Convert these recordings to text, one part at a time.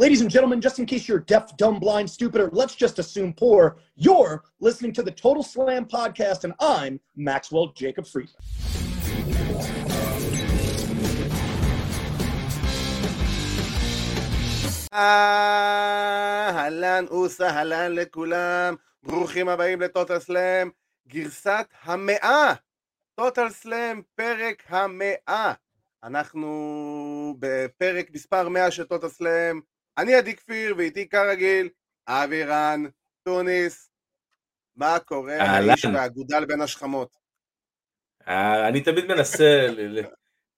Ladies and gentlemen, just in case you're deaf, dumb, blind, stupid, or let's just assume poor, you're listening to the Total Slam podcast, and I'm Maxwell Jacob Friedman. אהלן וסהלן לכולם, ברוכים הבאים לטוטל סלאם, גרסת המאה, טוטל סלאם, פרק המאה. אנחנו בפרק מספר 100 של טוטל סלאם, אני עדי כפיר ואיתי כרגיל, אבי רן, טוניס, מה קורה לאיש והאגודל בין השכמות? אה, אני תמיד מנסה,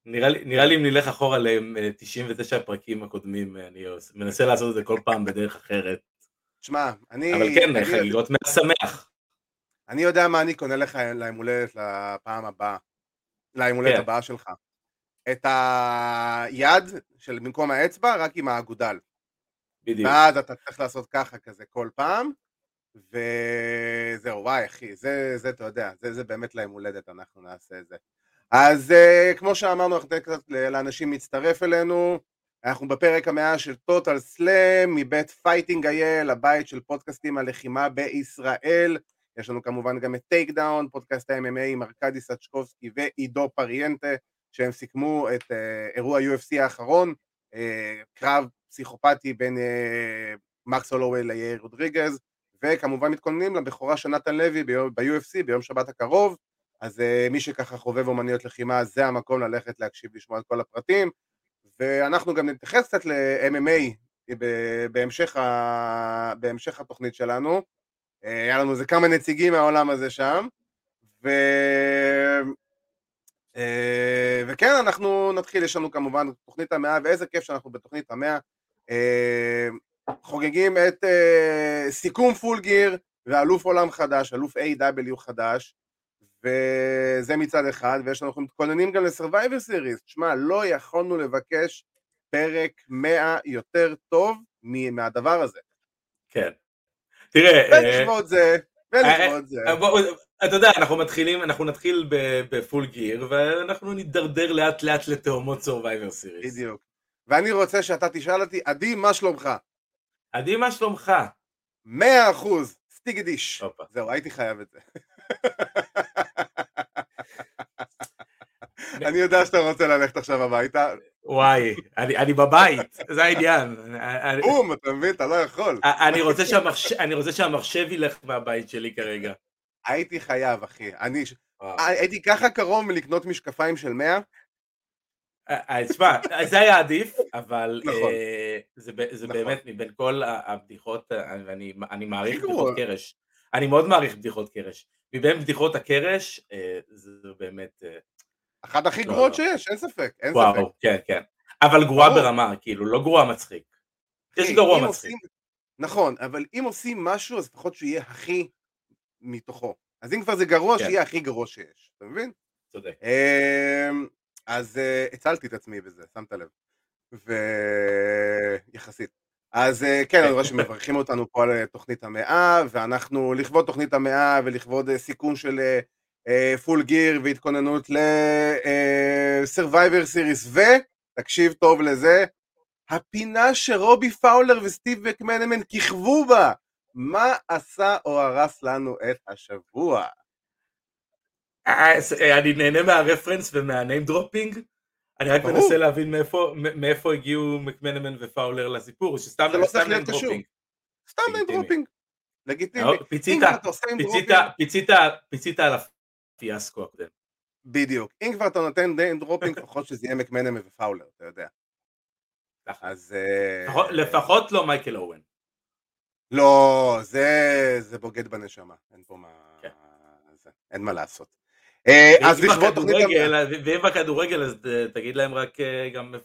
נראה לי, נראה לי אם נלך אחורה ל-99 הפרקים הקודמים, אני מנסה לעשות את זה כל פעם בדרך אחרת. שמע, אני... אבל כן, אני חגיגות מהשמח. אני יודע מה אני קונה לך ליום הולדת לפעם הבאה, ליום הולדת כן. הבאה שלך. את היד של במקום האצבע, רק עם האגודל. בדיוק. ואז אתה צריך לעשות ככה כזה כל פעם, וזהו, וואי אחי, זה, זה אתה יודע, זה, זה באמת ליום הולדת, אנחנו נעשה את זה. אז אה, כמו שאמרנו, אנחנו ניתן קצת לאנשים להצטרף אלינו, אנחנו בפרק המאה של Total Slam, מבית פייטינג אייל, הבית של פודקאסטים הלחימה בישראל, יש לנו כמובן גם את Takedown, פודקאסט ה-MMA עם ארכדי סצ'קובסקי ועידו פריאנטה, שהם סיכמו את אה, אירוע UFC האחרון, אה, קרב פסיכופתי בין אה, מקס הולווי ליאיר רודריגז, וכמובן מתכוננים לבכורה של נתן לוי ב-UFC ביום שבת הקרוב, אז אה, מי שככה חובב אומניות לחימה זה המקום ללכת להקשיב לשמוע את כל הפרטים. ואנחנו גם נתייחס קצת ל-MMA בהמשך, ה... בהמשך התוכנית שלנו. uh, היה לנו איזה כמה נציגים מהעולם הזה שם. ו... uh, וכן אנחנו נתחיל, יש לנו כמובן תוכנית המאה ואיזה כיף שאנחנו בתוכנית המאה חוגגים את uh, סיכום פול גיר ואלוף עולם חדש, אלוף A.W. חדש וזה מצד אחד, ויש לנו, אנחנו מתכוננים גם לסרווייבר סיריס, תשמע, לא יכולנו לבקש פרק 100 יותר טוב מהדבר הזה. כן. תראה... אה, זה, ולכבוד אה, זה. אה, אתה יודע, אנחנו מתחילים, אנחנו נתחיל ב Full Gear, ואנחנו נידרדר לאט לאט לתאומות סרווייבר סיריס. בדיוק. ואני רוצה שאתה תשאל אותי, עדי, מה שלומך? עדי, מה שלומך? מאה אחוז, סטיגדיש. זהו, הייתי חייב את זה. אני יודע שאתה רוצה ללכת עכשיו הביתה. וואי, אני בבית, זה העניין. בום, אתה מבין? אתה לא יכול. אני רוצה שהמחשב ילך מהבית שלי כרגע. הייתי חייב, אחי. אני הייתי ככה קרוב מלקנות משקפיים של 100. תשמע, זה היה עדיף, אבל נכון. זה נכון. באמת מבין כל הבדיחות, ואני מעריך בדיחות קרש. אני מאוד מעריך בדיחות קרש. מבין בדיחות הקרש, זה באמת... אחת הכי לא, גרועות לא. שיש, אין ספק, אין וואו, ספק. כן, כן. אבל גרועה ברמה, כאילו, לא גרועה מצחיק. יש גרוע מצחיק. נכון, אבל אם עושים משהו, אז לפחות שיהיה הכי מתוכו. אז אם כבר זה גרוע, כן. שיהיה הכי גרוע שיש, אתה מבין? צודק. אז uh, הצלתי את עצמי בזה, שמת לב. ויחסית. אז uh, כן, אני רואה שמברכים אותנו פה על תוכנית המאה, ואנחנו לכבוד תוכנית המאה ולכבוד uh, סיכון של Full Gear והתכוננות ל- Survivor Series ותקשיב טוב לזה הפינה שרובי פאולר וסטיב מקמנמן כיכבו בה מה עשה או הרס לנו את השבוע? אה, אני נהנה מהרפרנס ומה name dropping אני רק מנסה להבין מאיפה הגיעו מקמנמן ופאולר לסיפור שסתם לא צריך להיות קשור סתם name dropping לגיטימי פיצית על הפיאסקו הקודם. בדיוק. אם כבר אתה נותן name dropping, לפחות שזה יהיה מקמנמן ופאולר, אתה יודע. אז... אה, לפחות לא מייקל אוון. לא, זה בוגד בנשמה. אין פה מה... כן. אין מה לעשות. אה, אז לכבוד תוכנית... ואם בכדורגל אז תגיד להם רק אה, גם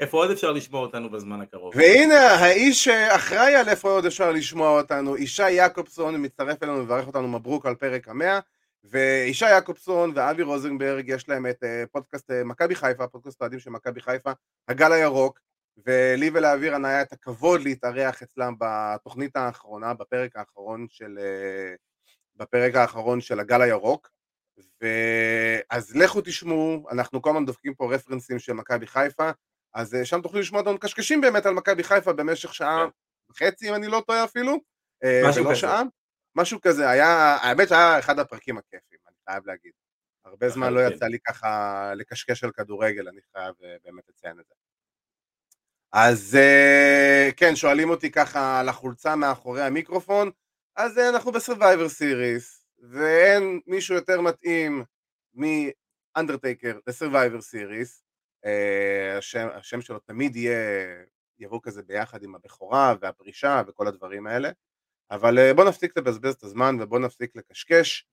איפה עוד אפשר לשמוע אותנו בזמן הקרוב. והנה האיש שאחראי על איפה עוד אפשר לשמוע אותנו, ישי יעקובסון מצטרף אלינו ומברך אותנו מברוק על פרק המאה. וישי יעקובסון ואבי רוזנברג יש להם את אה, פודקאסט אה, מכבי חיפה, פודקאסט אוהדים של מכבי חיפה, הגל הירוק, ולי ולאוויר היה את הכבוד להתארח אצלם בתוכנית האחרונה, בפרק האחרון של, אה, בפרק האחרון של הגל הירוק. ואז לכו תשמעו, אנחנו כל הזמן דופקים פה רפרנסים של מכבי חיפה, אז שם תוכלו לשמוע אותנו קשקשים באמת על מכבי חיפה במשך שעה כן. וחצי, אם אני לא טועה אפילו, משהו כזה. שעה. משהו כזה, היה, האמת שהיה אחד הפרקים הכיפים, אני חייב להגיד. הרבה זמן לא יצא לי ככה לקשקש על כדורגל, אני חייב באמת לציין את זה. אז כן, שואלים אותי ככה על החולצה מאחורי המיקרופון, אז אנחנו בסרווייבר סיריס, ואין מישהו יותר מתאים מאנדרטייקר לסרווייבר סיריס, השם, השם שלו תמיד יהיה, יבוא כזה ביחד עם הבכורה והפרישה וכל הדברים האלה, אבל בוא נפסיק לבזבז את הזמן ובוא נפסיק לקשקש.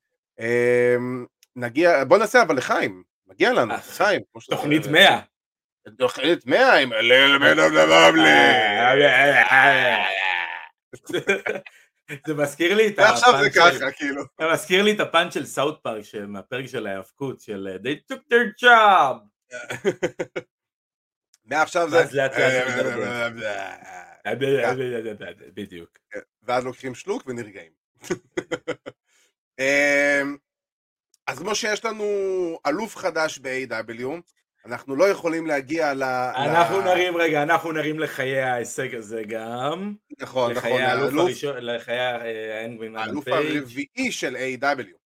נגיע, בוא נעשה אבל לחיים, מגיע לנו, לחיים. תוכנית 100. תוכנית 100 עם הלל בן אבנבלי. זה מזכיר לי את הפאנץ' ועכשיו זה ככה, כאילו. זה מזכיר לי את הפאנץ' של סאוט פארק, מהפרק של ההאבקות, של They took their job. מעכשיו זה... בדיוק. ואז לוקחים שלוק ונרגעים. אז כמו שיש לנו אלוף חדש ב-AW, אנחנו לא יכולים להגיע ל... אנחנו נרים, רגע, אנחנו נרים לחיי ההישג הזה גם. נכון, נכון. לחיי האלוף הראשון, לחיי האנגווין האלוף הרביעי של A.W.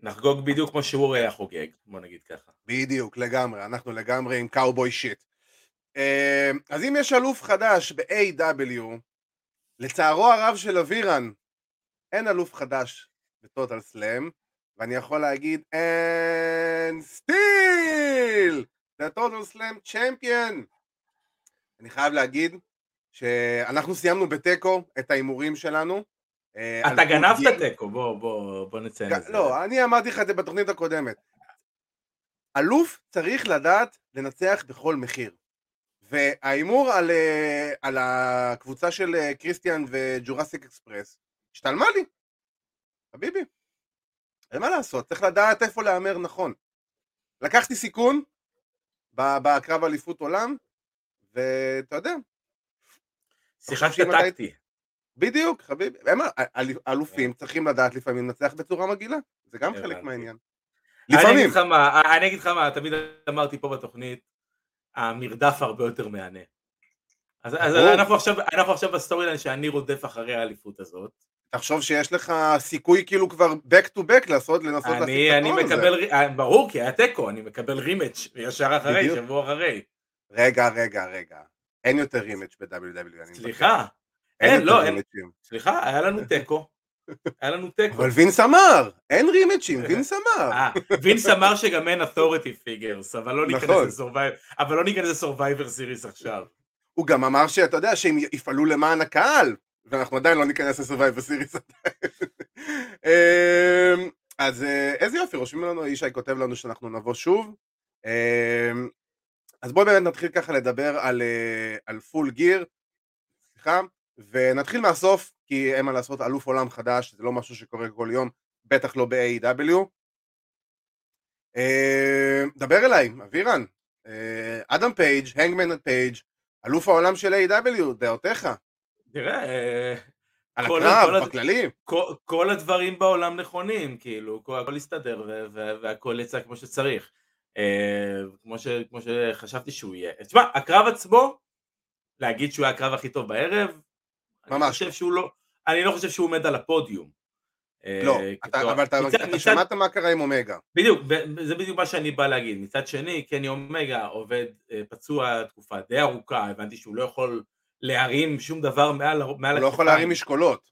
נחגוג בדיוק כמו שהוא היה חוגג, בוא נגיד ככה. בדיוק, לגמרי, אנחנו לגמרי עם קאובוי שיט. אמ, אז אם יש אלוף חדש ב-AW, לצערו הרב של אבירן, אין אלוף חדש בטוטל סלאם, ואני יכול להגיד, and still, the total slam champion. אני חייב להגיד שאנחנו סיימנו בתיקו את ההימורים שלנו. אה, אתה גנבת תיקו, בוא, בוא, בוא נציין את זה. לא, אני אמרתי לך את זה בתוכנית הקודמת. אלוף צריך לדעת לנצח בכל מחיר. וההימור על, אה, על הקבוצה של אה, קריסטיאן וג'ורסיק אקספרס השתלמה לי. חביבי. אין מה לעשות, צריך לדעת איפה להמר נכון. לקחתי סיכון בקרב אליפות עולם, ואתה יודע. שיחקת טקטי. בדיוק, חביבי. אלופים כן. צריכים לדעת לפעמים לנצח בצורה מגעילה, זה גם חלק מהעניין. לפעמים. אני אגיד לך מה, תמיד אמרתי פה בתוכנית, המרדף הרבה יותר מהנה. אז אנחנו עכשיו ב storyline שאני רודף אחרי האליפות הזאת. תחשוב שיש לך סיכוי כאילו כבר back to back לעשות, לנסות להשיג את הכל הזה. אה, ברור, כי היה תיקו, אני מקבל רימץ' ישר אחרי, שבוע אחרי. רגע, רגע, רגע. אין יותר רימץ' ב-WW. סליחה. אין, לא, אין. סליחה, היה לנו תיקו. היה לנו תיקו. אבל וינס אמר, אין רימצ'ים, וינס אמר. אה, וינס אמר שגם אין authority figures, אבל לא ניכנס נכון. לסורווייבר, אבל לא ניכנס לסורווייבר סיריס עכשיו. הוא גם אמר שאתה יודע שהם יפעלו למען הקהל, ואנחנו עדיין לא ניכנס לסורווייבר סיריס אמ, אז אה, איזה יופי, רושמים לנו, ישי כותב לנו שאנחנו נבוא שוב. אמ, אז בואו באמת נתחיל ככה לדבר על, אה, על פול גיר, סליחה, ונתחיל מהסוף, כי אין מה לעשות, אלוף עולם חדש, זה לא משהו שקורה כל יום, בטח לא ב-AEW. אמ, דבר אליי, אבירן, אה, אדם פייג', הנגמן פייג', אלוף העולם של AEW, דעותיך. תראה, אה, על הקרב, בכללי. כל, כל הדברים בעולם נכונים, כאילו, הכל הסתדר והכל יצא כמו שצריך. אה, כמו, ש, כמו שחשבתי שהוא יהיה. תשמע, הקרב עצמו, להגיד שהוא היה הקרב הכי טוב בערב, ממש. אני חושב שהוא לא, אני לא חושב שהוא עומד על הפודיום. לא, אה, אתה, אבל אתה, מצד, אתה מצד, שמעת מה קרה עם אומגה. בדיוק, זה בדיוק מה שאני בא להגיד. מצד שני, קני אומגה עובד פצוע תקופה די ארוכה, הבנתי שהוא לא יכול להרים שום דבר מעל, מעל הוא לא יכול להרים משקולות.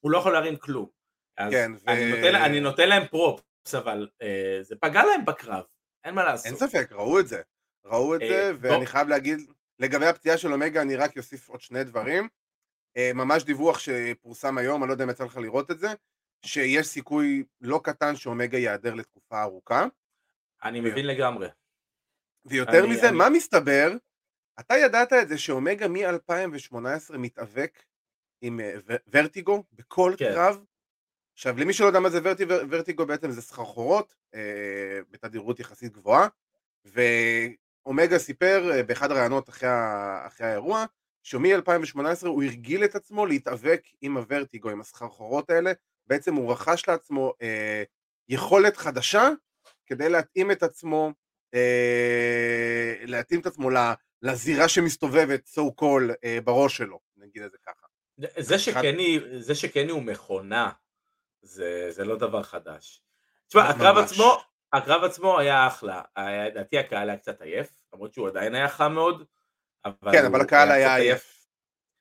הוא לא יכול להרים כלום. כן, ו... אני, נותן, אני נותן להם פרופס, אבל אה, זה פגע להם בקרב, אין מה לעשות. אין ספק, ראו את זה. ראו את אה, זה, ואני בוא... חייב להגיד, לגבי הפציעה של אומגה אני רק אוסיף עוד שני דברים. אה, ממש דיווח שפורסם היום, אני לא יודע אם יצא לך לראות את זה, שיש סיכוי לא קטן שאומגה ייעדר לתקופה ארוכה. אני מבין לגמרי. ויותר אני, מזה, אני... מה מסתבר? אתה ידעת את זה שאומגה מ-2018 מתאבק עם אה, ורטיגו בכל כן. קרב? עכשיו למי שלא יודע מה זה ורטי, ורטיגו בעצם זה סחרחורות אה, בתדירות יחסית גבוהה ואומגה סיפר אה, באחד הראיונות אחרי, אחרי האירוע שמ-2018 הוא הרגיל את עצמו להתאבק עם הוורטיגו, עם הסחרחורות האלה, בעצם הוא רכש לעצמו אה, יכולת חדשה כדי להתאים את עצמו אה, להתאים את עצמו לזירה שמסתובבת, so call, אה, בראש שלו, נגיד את זה ככה. זה שקני, זה שקני הוא מכונה, זה, זה לא דבר חדש. תשמע, הקרב עצמו, הקרב עצמו היה אחלה, לדעתי הקהל היה קצת עייף, למרות שהוא עדיין היה חם מאוד, אבל כן, אבל הקהל היה עייף.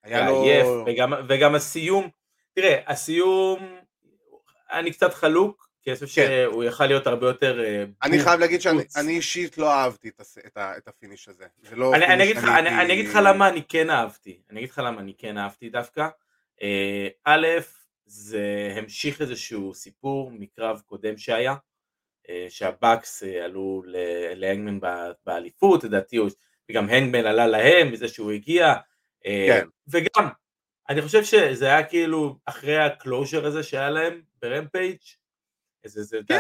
היה לו... עייף, וגם, וגם הסיום, תראה, הסיום, אני קצת חלוק, כי אני חושב כן. שהוא יכל להיות הרבה יותר... אה, אני חייב להגיד שאני אישית לא אהבתי את ה finish הזה. לא אני אגיד לך למה אני כן אהבתי, אני אגיד לך למה אני כן אהבתי דווקא. אה, א', זה המשיך איזשהו סיפור מקרב קודם שהיה, אה, שהבאקס עלו להנגמן באליפות, לדעתי, וגם הנגמן עלה להם בזה שהוא הגיע, כן. וגם, אני חושב שזה היה כאילו אחרי ה closure הזה שהיה להם ב Rampage, איזה, זה, כן.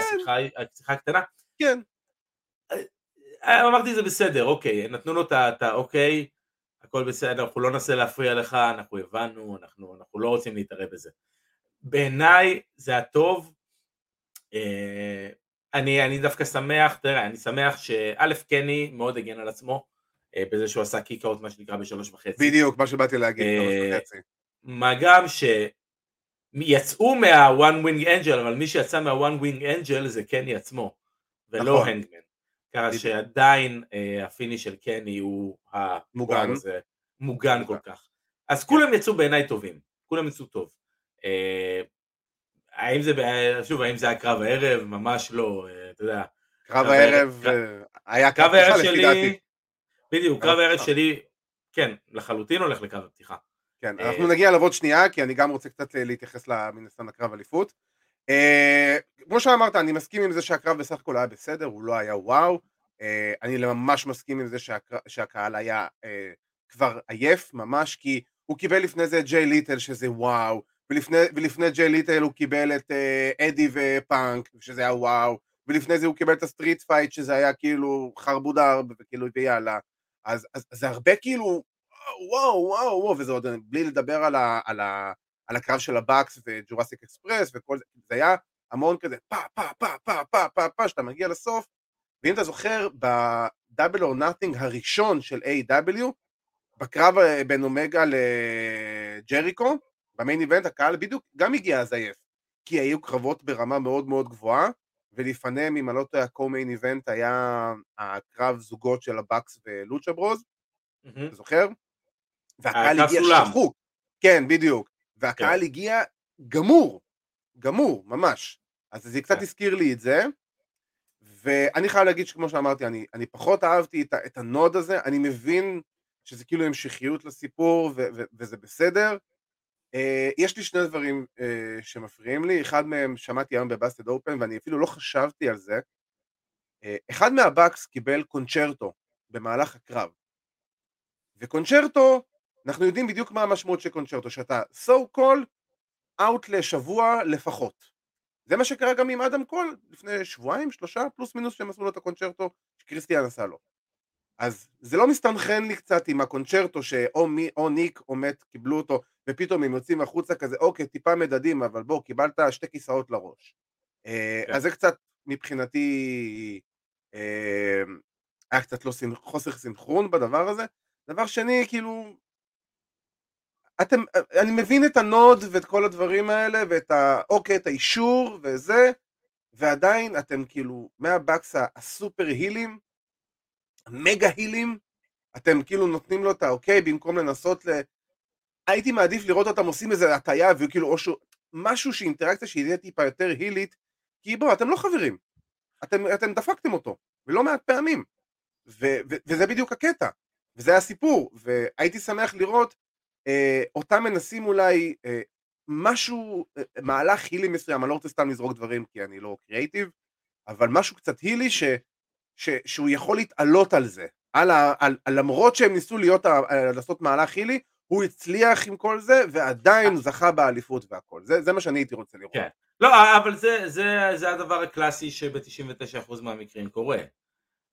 השיחה הקטנה. כן. אה, אמרתי זה בסדר, אוקיי, נתנו לו את האוקיי, הכל בסדר, אנחנו לא ננסה להפריע לך, אנחנו הבנו, אנחנו, אנחנו לא רוצים להתערב בזה. בעיניי זה הטוב, אה, אני, אני דווקא שמח, תראה, אני שמח שא' קני מאוד הגן על עצמו, אה, בזה שהוא עשה קיקאוט מה שנקרא בשלוש וחצי. בדיוק, מה שבאתי להגיד, שלוש וחצי. מה גם ש... יצאו מה-one wing angel, אבל מי שיצא מה-one wing angel זה קני עצמו, ולא נכון. הנגמן. ככה שעדיין אה, הפיני של קני הוא המוגן, הזה, מוגן כל כך. אז כולם יצאו בעיניי טובים, כולם יצאו טוב. אה, האם זה, שוב, האם זה היה קרב הערב? ממש לא, אה, אתה יודע. קרב הערב אה, היה קרב הערב שלי, בדיוק, קרב הערב שלי, כן, לחלוטין הולך לקרב הפתיחה. כן, אנחנו נגיע אליו עוד שנייה, כי אני גם רוצה קצת אה, להתייחס מן הסתם לקרב אליפות. אה, כמו שאמרת, אני מסכים עם זה שהקרב בסך הכל היה בסדר, הוא לא היה וואו. אה, אני ממש מסכים עם זה שהקהל היה כבר עייף, ממש, כי הוא קיבל לפני זה את ג'יי ליטל, שזה וואו, ולפני, ולפני ג'יי ליטל הוא קיבל את אדי ופאנק, שזה היה וואו, ולפני זה הוא קיבל את הסטריט פייט, שזה היה כאילו חרבודר, וכאילו, ויאללה. אז, אז, אז זה הרבה כאילו וואו, וואו, וואו, וזה עוד בלי לדבר על, ה, על, ה, על הקרב של הבאקס וג'ורסיק אקספרס וכל זה, זה היה המון כזה פה, פה, פה, פה, פה, פה, פה, שאתה מגיע לסוף, ואם אתה זוכר, ב-Double or Nothing הראשון של A.W, בקרב אה, בין אומגה לג'ריקו, במיין איבנט הקהל בדיוק גם הגיע אז עייף, כי היו קרבות ברמה מאוד מאוד גבוהה, ולפניהם, אם אני לא טועה, הקו-מיין איבנט היה הקרב זוגות של הבאקס ולוצ'ה ברוז, אתה זוכר? והקהל הגיע שחוק. כן, בדיוק. והקהל כן. הגיע גמור, גמור, ממש. אז זה קצת כן. הזכיר לי את זה, ואני חייב להגיד שכמו שאמרתי, אני, אני פחות אהבתי את, את ה nod הזה, אני מבין שזה כאילו המשכיות לסיפור ו, ו, וזה בסדר. אה, יש לי שני דברים אה, שמפריעים לי, אחד מהם שמעתי היום ב Busted Open ואני אפילו לא חשבתי על זה. אה, אחד מהבאקס קיבל conchairto במהלך הקרב, ו conchairto אנחנו יודעים בדיוק מה המשמעות של קונצ'רטו, שאתה so called out לשבוע לפחות. זה מה שקרה גם עם אדם קול לפני שבועיים, שלושה, פלוס מינוס שהם עשו לו את הקונצ'רטו שקריסטיאן עשה לו. אז זה לא מסתנכרן לי קצת עם הקונצ'רטו שאו מי, או ניק או מת קיבלו אותו ופתאום הם יוצאים החוצה כזה אוקיי טיפה מדדים אבל בוא קיבלת שתי כיסאות לראש. אה, כן. אז זה קצת מבחינתי אה, היה קצת לא חוסר סינכרון בדבר הזה. דבר שני כאילו אתם, אני מבין את ה nod ואת כל הדברים האלה ואת ה... אוקיי, את האישור וזה, ועדיין אתם כאילו מהבקס הסופר הילים, המגה הילים, אתם כאילו נותנים לו את האוקיי במקום לנסות ל... הייתי מעדיף לראות אותם עושים איזה הטיה וכאילו או שהוא... משהו שאינטראקציה שיהיה טיפה יותר הילית, כי בואו, אתם לא חברים, אתם, אתם דפקתם אותו, ולא מעט פעמים, ו, ו, וזה בדיוק הקטע, וזה הסיפור, והייתי שמח לראות אותם מנסים אולי אה, משהו, אה, מהלך הילי מסוים, אני לא רוצה סתם לזרוק דברים כי אני לא קריאייטיב, אבל משהו קצת הילי ש, ש, שהוא יכול להתעלות על זה, על ה, על, על, למרות שהם ניסו להיות, לעשות מהלך הילי, הוא הצליח עם כל זה, ועדיין זכה באליפות והכל. זה, זה מה שאני הייתי רוצה לראות. כן. לא, אבל זה, זה, זה הדבר הקלאסי שב-99% מהמקרים קורה.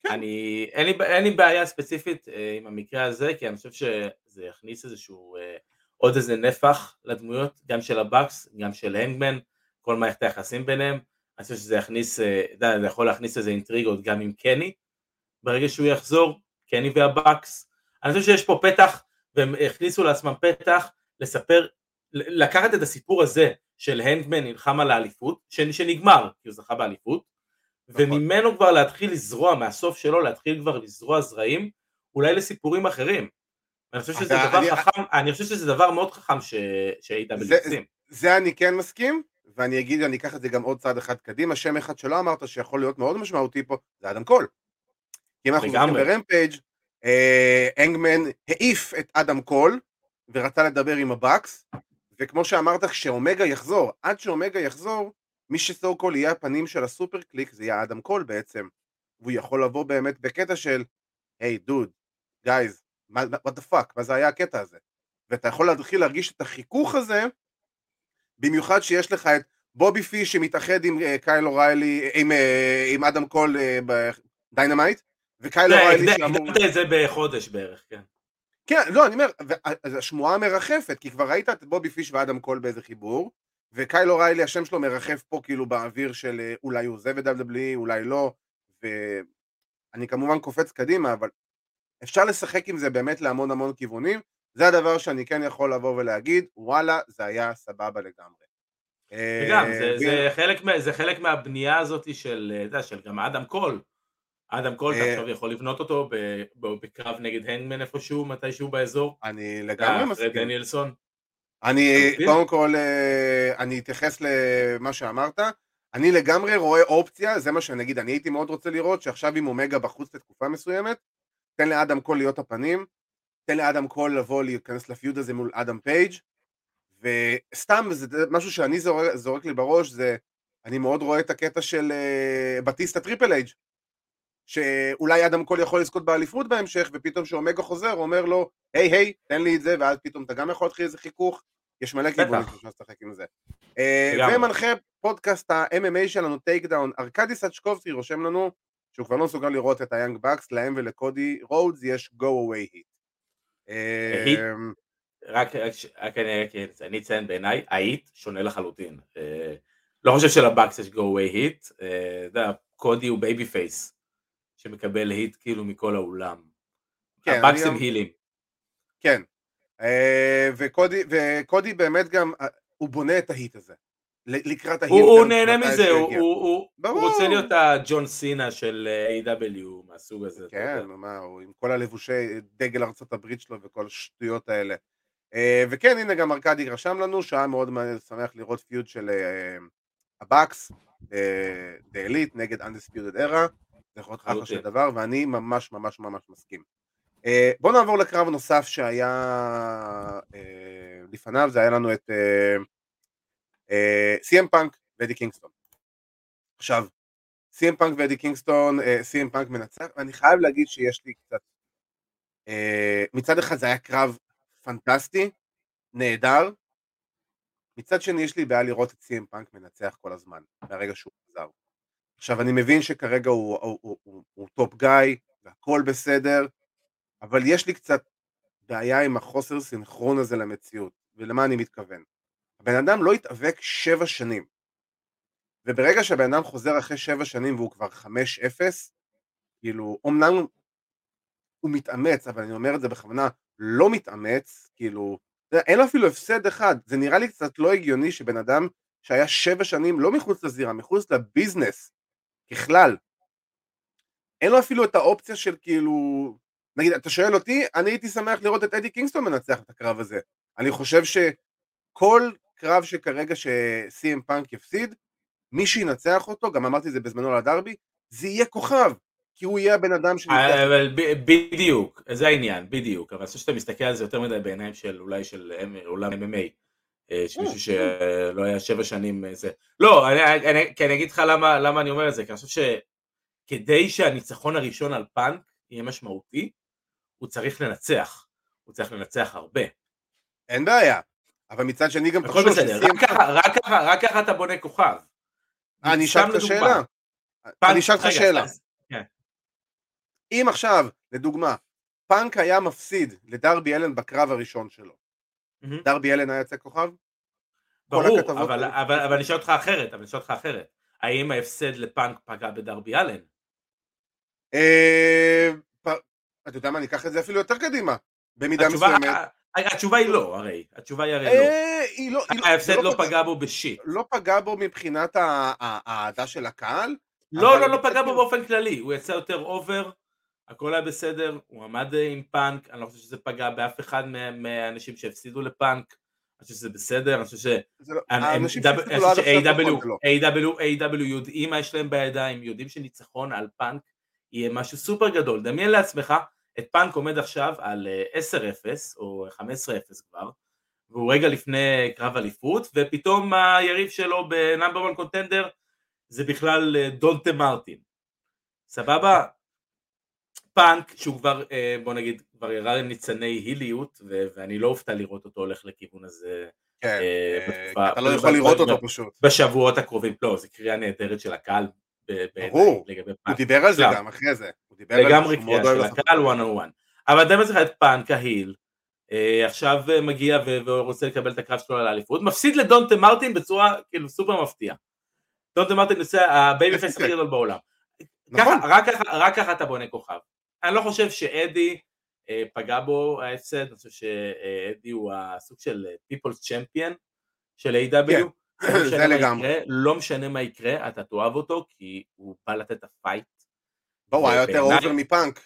כן. אני, אין, לי, אין לי בעיה ספציפית אה, עם המקרה הזה, כי אני חושב שזה יכניס איזשהו, אה, עוד איזה נפח לדמויות, גם של הבאקס, גם של הנגמן, כל מערכת היחסים ביניהם, אני חושב שזה יכניס, אה, יודע, זה יכול להכניס איזה אינטריגות גם עם קני, ברגע שהוא יחזור, קני והבקס. אני חושב שיש פה פתח, והם הכניסו לעצמם פתח לספר, לקחת את הסיפור הזה של הנדמן נלחם על האליפות, שנגמר, כי הוא זכה באליפות, נכון. וממנו כבר להתחיל לזרוע, מהסוף שלו להתחיל כבר לזרוע זרעים, אולי לסיפורים אחרים. אני חושב שזה דבר אני... חכם, אני חושב שזה דבר מאוד חכם ש-AW עושים. זה אני כן מסכים, ואני אגיד, אני אקח את זה גם עוד צעד אחד קדימה, שם אחד שלא אמרת שיכול להיות מאוד משמעותי פה, זה אדם קול. כי אם אנחנו זוכרים ברמפייג', אה, הנגמן העיף את אדם קול, ורצה לדבר עם הבקס, וכמו שאמרת, כשאומגה יחזור, עד שאומגה יחזור, מי ש so called יהיה הפנים של ה Super Kliq, זה יהיה אדם קול בעצם, והוא יכול לבוא באמת בקטע של, היי dude, guys, what the fuck, מה זה היה הקטע הזה? ואתה יכול להתחיל להרגיש את החיכוך הזה, במיוחד שיש לך את בובי פיש שמתאחד עם אה, קייל אוריילי, עם, אה, עם אדם קול אה, ב Dynamite, וקייל אוריילי שאמור... הקדמת את זה בחודש בערך, כן. כן, לא, אני אומר, השמועה מרחפת, כי כבר ראית את בובי פיש ואדם קול באיזה חיבור, וקייל אוריילי, השם שלו מרחף פה כאילו באוויר של אולי הוא עוזב את WWE, אולי לא, ואני כמובן קופץ קדימה, אבל אפשר לשחק עם זה באמת להמון המון כיוונים, זה הדבר שאני כן יכול לבוא ולהגיד, וואלה, זה היה סבבה לגמרי. וגם, זה, אה, זה, חלק, זה חלק מהבנייה הזאת של, של גם אדם קול, אדם קול, אתה אה, עכשיו יכול לבנות אותו בקרב נגד הנגמן איפשהו, מתישהו באזור? אני לגמרי מסכים. אחרי דניאלסון? אני, קודם כל, אה, אני אתייחס למה שאמרת. אני לגמרי רואה אופציה, זה מה שאני אגיד, אני הייתי מאוד רוצה לראות שעכשיו עם אומגה בחוץ לתקופה מסוימת, תן לאדם קול להיות הפנים, תן לאדם קול לבוא להיכנס לפיוד הזה מול אדם פייג' וסתם זה משהו שאני זורק, זורק לי בראש זה אני מאוד רואה את הקטע של אה, בטיסטה טריפל אייג' שאולי אדם קול יכול לזכות באליפות בהמשך ופתאום כשאומגה חוזר אומר לו היי היי תן לי את זה ואז פתאום אתה גם יכול להתחיל איזה חיכוך. יש מלא כיוונים שאפשר לשחק עם זה. אה, ומנחה פודקאסט ה-MMA שלנו Takedown ארכדי סצ'קובסקי רושם לנו שהוא כבר לא מסוגל לראות את היאנג בקס להם ולקודי רודס יש go away heat אמ, רק אני אציין בעיניי, ה heat שונה לחלוטין. אה, לא חושב שלבאקס יש go away heat, אה, אתה יודע, קודי הוא babyface, שמקבל heat כאילו מכל האולם. כן, הבאקס הם הילים. כן, אה, וקודי באמת גם, הוא בונה את ה heat הזה. לקראת ה heat. הוא, הוא נהנה מזה, הוא, הוא, הוא רוצה להיות הג'ון סינה של AEW מהסוג הזה. כן, מה, הוא עם כל הלבושי דגל ארצות הברית שלו וכל השטויות האלה. אה, וכן, הנה גם ארכדי רשם לנו, שהיה מאוד שמח לראות feud של הבאקס, The Elite נגד Undisputed Era, זה יכול להיות אחלה של דבר, ואני ממש ממש ממש מסכים. אה, בואו נעבור לקרב נוסף שהיה אה, לפניו, זה היה לנו את סי.אם פאנק ואדי קינגסטון. עכשיו, סי.אם פאנק ואדי קינגסטון, סי.אם פאנק מנצח, ואני חייב להגיד שיש לי קצת, מצד אחד זה היה קרב פנטסטי, נהדר. מצד שני יש לי בעיה לראות את סי.אם פאנק מנצח כל הזמן, מהרגע שהוא חזר. עכשיו אני מבין שכרגע הוא, הוא, הוא, הוא, הוא top guy והכל בסדר, אבל יש לי קצת בעיה עם החוסר סינכרון הזה למציאות, ולמה אני מתכוון? הבן אדם לא התאבק שבע שנים, וברגע שהבן אדם חוזר אחרי שבע שנים והוא כבר חמש אפס, כאילו, אמנם הוא מתאמץ, אבל אני אומר את זה בכוונה, לא מתאמץ, כאילו, אין לו אפילו הפסד אחד, זה נראה לי קצת לא הגיוני שבן אדם שהיה שבע שנים לא מחוץ לזירה, מחוץ לביזנס, ככלל, אין לו אפילו את האופציה של כאילו, נגיד, אתה שואל אותי, אני הייתי שמח לראות את אדי קינגסטון מנצח את הקרב הזה. אני חושב שכל קרב שכרגע שסי.אם פאנק יפסיד, מי שינצח אותו, גם אמרתי את זה בזמנו על הדרבי, זה יהיה כוכב. כי הוא יהיה הבן אדם ש... אבל בדיוק, זה העניין, בדיוק, אבל אני חושב שאתה מסתכל על זה יותר מדי בעיניים של אולי של עולם MMA, אה, שמישהו שלא היה שבע שנים אה, זה. לא, כי אני אגיד לך למה אני אומר את זה, כי אני חושב שכדי שהניצחון הראשון על פאנק יהיה משמעותי, הוא צריך לנצח, הוא צריך לנצח הרבה. אין בעיה, אבל מצד שני גם תחשוב בסדר, רק ככה אתה בונה כוכב. אה, אני אשאל אותך שאלה. אני אשאל אותך שאלה. אם עכשיו, לדוגמה, פאנק היה מפסיד לדרבי אלן בקרב הראשון שלו. דרבי אלן היה יוצא כוכב? ברור, אבל אני אשאל אותך אחרת, אבל אני אשאל אותך אחרת. האם ההפסד לפאנק פגע בדרבי אלן? אה, אתה יודע מה, אני אקח את זה אפילו יותר קדימה, במידה מסוימת. התשובה היא לא, הרי. התשובה היא הרי לא. היא לא. לא ההפסד לא, לא פגע בו ב shit. לא פגע בו מבחינת האהדה של הקהל. לא, לא, לא פגע בו באופן כללי. הוא יצא יותר over, הכל היה בסדר, הוא עמד עם פאנק, אני לא חושב שזה פגע באף אחד מהאנשים שהפסידו לפאנק. אני חושב שזה בסדר, אני חושב ש... AEW יודעים מה יש להם בידיים, יודעים שניצחון על פאנק יהיה משהו סופר גדול. דמיין לעצמך את פאנק עומד עכשיו על 10-0 אה, או 15-0 כבר, והוא רגע לפני קרב אליפות, ופתאום היריב שלו ב number 1 contender זה בכלל אה, דונטה מרטין. סבבה? פאנק שהוא כבר, אה, בוא נגיד, כבר ירה ניצני היליות, ואני לא אופתע לראות אותו הולך לכיוון הזה. כן, בתקופה, אתה לא יכול לראות אותו פשוט. בשבועות הקרובים, לא, זו קריאה נהדרת של הקהל ברור, הוא דיבר על זה גם אחרי זה. לגמרי קריאה של הקהל 101. אבל אתה מזכיר את פאנק ה heel, אה, עכשיו מגיע ורוצה לקבל את הקרב שלו על האליפות, מפסיד לדונטה מרטין בצורה כאילו סופר מפתיעה. דונטה מרטין זה ה babyface הכי גדול בעולם. נכון. רק ככה אתה בונה כוכב. אני לא חושב שאדי אה, פגע בו ההפסד, אני חושב שאדי הוא הסוג של people's champion של AEW לא זה לגמרי. לא משנה מה יקרה, אתה תאהב אותו, כי הוא בא לתת את ה fight. בואו, הוא היה יותר over מפאנק.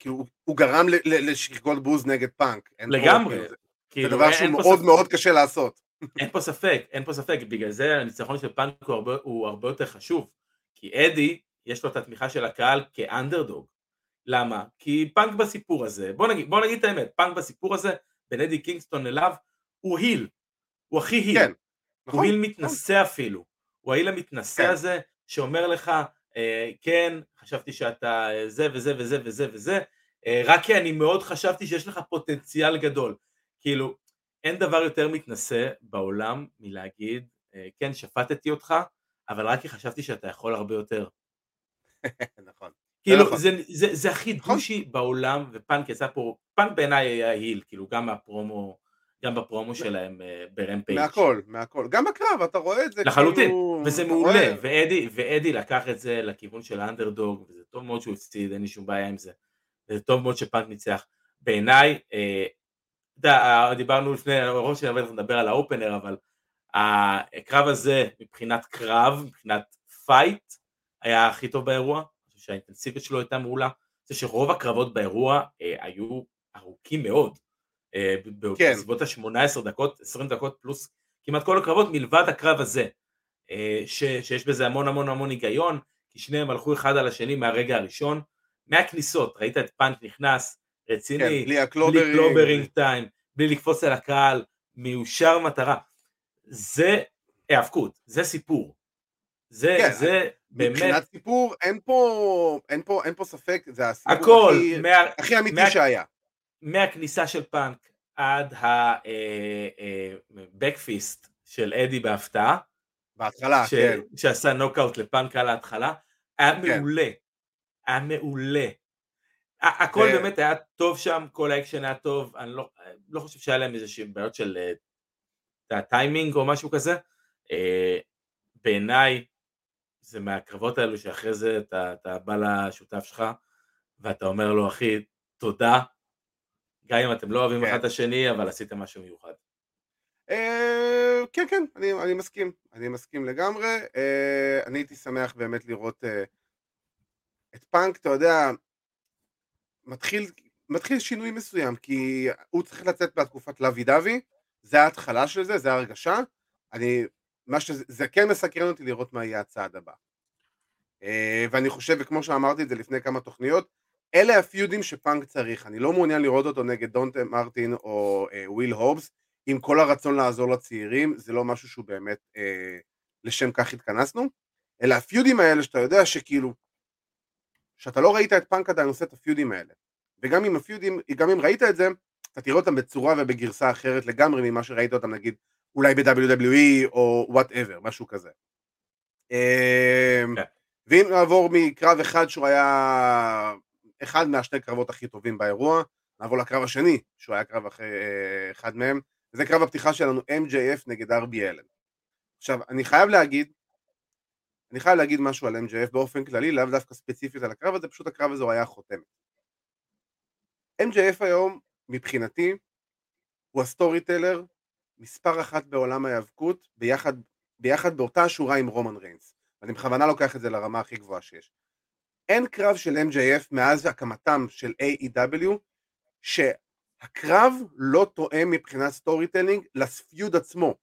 כאילו, הוא גרם לשריקות בוז נגד פאנק. לגמרי. זה כאילו, דבר שהוא מאוד מאוד קשה לעשות. אין פה ספק, אין פה ספק, בגלל זה הניצחון של פאנק הוא הרבה, הוא הרבה יותר חשוב. כי אדי, יש לו את התמיכה של הקהל כאנדרדוג. למה? כי פאנק בסיפור הזה, בוא נגיד, בוא נגיד את האמת, פאנק בסיפור הזה, בין אדי קינגסטון אליו, הוא heel. הוא הכי heel. כן. נכון, הוא heel נכון. מתנשא אפילו, הוא ה heel המתנשא כן. הזה שאומר לך כן חשבתי שאתה אה, זה וזה וזה וזה וזה אה, רק כי אני מאוד חשבתי שיש לך פוטנציאל גדול כאילו אין דבר יותר מתנשא בעולם מלהגיד אה, כן שפטתי אותך אבל רק כי חשבתי שאתה יכול הרבה יותר נכון כאילו נכון. זה, זה, זה הכי נכון. douchey בעולם ופאנק יצא פה, פאנק בעיניי היה heel, כאילו גם מהפרומו גם בפרומו שלהם אה, ברמפייג'. מהכל, מהכל. גם בקרב, אתה רואה את זה. לחלוטין, כאילו... וזה מעולה, ואדי, ואדי לקח את זה לכיוון של האנדרדוג, וזה טוב מאוד שהוא הפסיד, אין לי שום בעיה עם זה. וזה טוב מאוד שפאנק ניצח. בעיניי, אה, אתה יודע, דיברנו לפני, ראש שאני לדבר על ה opener, אבל הקרב הזה מבחינת קרב, מבחינת fight, היה הכי טוב באירוע, אני חושב שהאינטנסיביות שלו הייתה מעולה, זה שרוב הקרבות באירוע אה, היו ארוכים מאוד, כן. בסביבות ה-18 דקות, 20 דקות פלוס כמעט כל הקרבות מלבד הקרב הזה, אה, ש, שיש בזה המון המון המון היגיון, כי שניהם הלכו אחד על השני מהרגע הראשון, מהכניסות, ראית את פאנק נכנס, רציני, כן, בלי ה clobbering time, בלי לקפוץ על הקהל, מיושר מטרה, זה היאבקות, זה סיפור, זה, כן, זה באמת... מבחינת סיפור, אין פה, אין פה, אין פה ספק, זה הסיפור הכל, הכי, מה, הכי אמיתי מה, שהיה. מהכניסה של פאנק עד ה-backfist אה, אה, של אדי בהפתעה. בהתחלה, ש... כן. שעשה נוקאוט לפאנק על ההתחלה. היה כן. מעולה. היה מעולה. הכל באמת היה טוב שם, כל האקשן היה טוב, אני לא, לא חושב שהיה להם איזה שהם בעיות של טיימינג אה, או משהו כזה. בעיניי זה מהקרבות האלו שאחרי זה אתה, אתה בא לשותף שלך ואתה אומר לו אחי תודה גם אם אתם לא אוהבים כן. אחד את השני, אבל עשיתם משהו מיוחד. אה, כן, כן, אני מסכים, אני מסכים לגמרי. אה, אני הייתי שמח באמת לראות אה, את פאנק, אתה יודע, מתחיל, מתחיל שינוי מסוים, כי הוא צריך לצאת בתקופת לוי דווי, זה ההתחלה של זה, זה ההרגשה. אני, מה שזה, זה כן מסקרן אותי לראות מה יהיה הצעד הבא. ואני חושב, וכמו שאמרתי את זה לפני כמה תוכניות, אלה ה feudים שפאנק צריך, אני לא מעוניין לראות אותו נגד דונטה מרטין או אה, וויל הובס, עם כל הרצון לעזור לצעירים, זה לא משהו שהוא באמת אה, לשם כך התכנסנו, אלא ה feudים האלה שאתה יודע שכאילו, שאתה לא ראית את פאנק עדיין עושה את ה feudים האלה, וגם אם ה feudים, גם אם ראית את זה, אתה תראה אותם בצורה ובגרסה אחרת לגמרי ממה שראית אותם נגיד אולי ב-WWE או whatever, משהו כזה. אה, כן. ואם נעבור מקרב אחד שהוא היה אחד מהשני קרבות הכי טובים באירוע, נעבור לקרב השני, שהוא היה קרב אחרי אה, אחד מהם, וזה קרב הפתיחה שלנו MJF נגד דרבי אלן. עכשיו, אני חייב להגיד, אני חייב להגיד משהו על MJF באופן כללי, לאו דווקא ספציפית על הקרב הזה, פשוט הקרב הזה הוא היה חותמת. MJF היום, מבחינתי, הוא ה storyteller מספר אחת בעולם ההיאבקות, ביחד, ביחד באותה שורה עם רומן ריינס. אני בכוונה לוקח את זה לרמה הכי גבוהה שיש. אין קרב של MJF מאז הקמתם של AEW, שהקרב לא תואם מבחינת storytelling ל feud עצמו.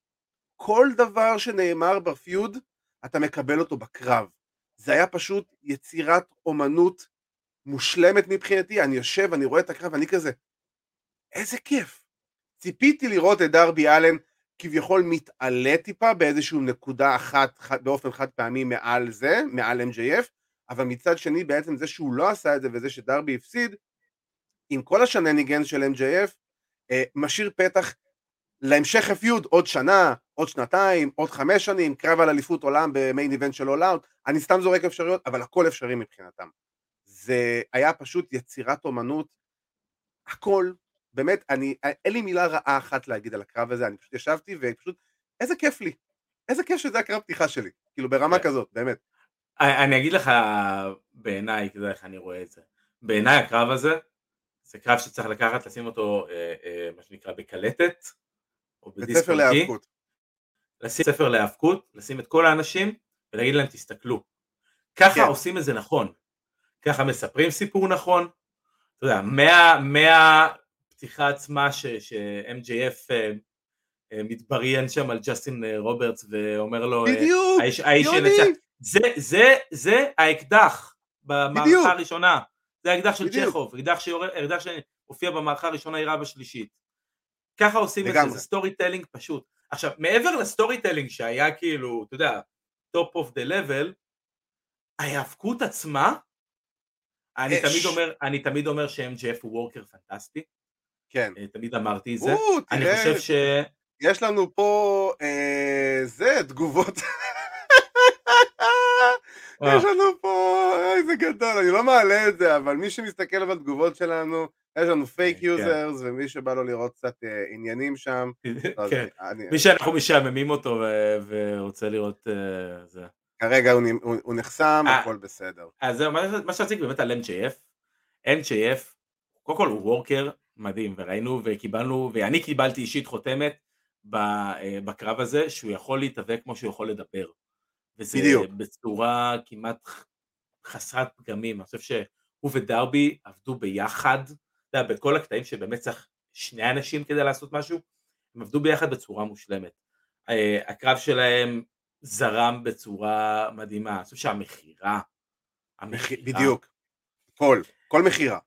כל דבר שנאמר ב feud, אתה מקבל אותו בקרב. זה היה פשוט יצירת אומנות מושלמת מבחינתי, אני יושב, אני רואה את הקרב, אני כזה, איזה כיף. ציפיתי לראות את דרבי אלן כביכול מתעלה טיפה באיזושהי נקודה אחת באופן חד פעמי מעל זה, מעל MJF, אבל מצד שני בעצם זה שהוא לא עשה את זה וזה שדרבי הפסיד, עם כל השנניגן של MJF, אה, משאיר פתח להמשך הפיוד עוד שנה, עוד שנתיים, עוד חמש שנים, קרב על אליפות עולם במיין איבנט של אול אאוט, אני סתם זורק אפשרויות, אבל הכל אפשרי מבחינתם. זה היה פשוט יצירת אומנות, הכל, באמת, אני, אין לי מילה רעה אחת להגיד על הקרב הזה, אני פשוט ישבתי ופשוט, איזה כיף לי, איזה כיף שזה הקרב פתיחה שלי, כאילו ברמה כן. כזאת, באמת. אני אגיד לך בעיניי, כאילו איך אני רואה את זה, בעיניי הקרב הזה, זה קרב שצריך לקחת, לשים אותו, אה, אה, מה שנקרא, בקלטת, או בדיסק ספר להיאבקות. לשים ספר להיאבקות, לשים את כל האנשים ולהגיד להם תסתכלו. ככה כן. עושים את זה נכון. ככה מספרים סיפור נכון. אתה יודע, מה, מהפתיחה עצמה ש-MJF אה, אה, מתבריין שם על ג'סטין אה, רוברטס ואומר לו, בדיוק, האיש, האיש שנצח, זה, זה, זה האקדח במערכה בדיוק. הראשונה, זה האקדח של צ'כוב, אקדח שהופיע במערכה הראשונה ירה בשלישית. ככה עושים את זה, זה storytelling פשוט. עכשיו, מעבר ל storytelling שהיה כאילו, אתה יודע, top of the level, ההיאבקות עצמה, אני תמיד אומר, אני תמיד אומר ש-MJF הוא worker פנטסטי. כן. אה, תמיד אמרתי את זה. או, אני חושב ש... יש לנו פה, אה, זה, תגובות. יש לנו פה, איזה גדול, אני לא מעלה את זה, אבל מי שמסתכל על התגובות שלנו, יש לנו fake users, כן. ומי שבא לו לראות קצת אה, עניינים שם. כן, מי שאנחנו משעממים אותו ורוצה לראות אה, זה. כרגע הוא נחסם, אה, הכל בסדר. אז זהו, מה שרציתי באמת על MJF, MJF, קודם כל הוא וורקר מדהים, וראינו וקיבלנו, ואני קיבלתי אישית חותמת בקרב הזה, שהוא יכול להתאבק כמו שהוא יכול לדבר. וזה בדיוק. בצורה כמעט חסרת פגמים, אני חושב שהוא ודרבי עבדו ביחד, אתה יודע, בכל הקטעים שבאמת צריך שני אנשים כדי לעשות משהו, הם עבדו ביחד בצורה מושלמת. אה, הקרב שלהם זרם בצורה מדהימה, אני חושב שהמכירה, המכירה, בדיוק, כל, כל מכירה.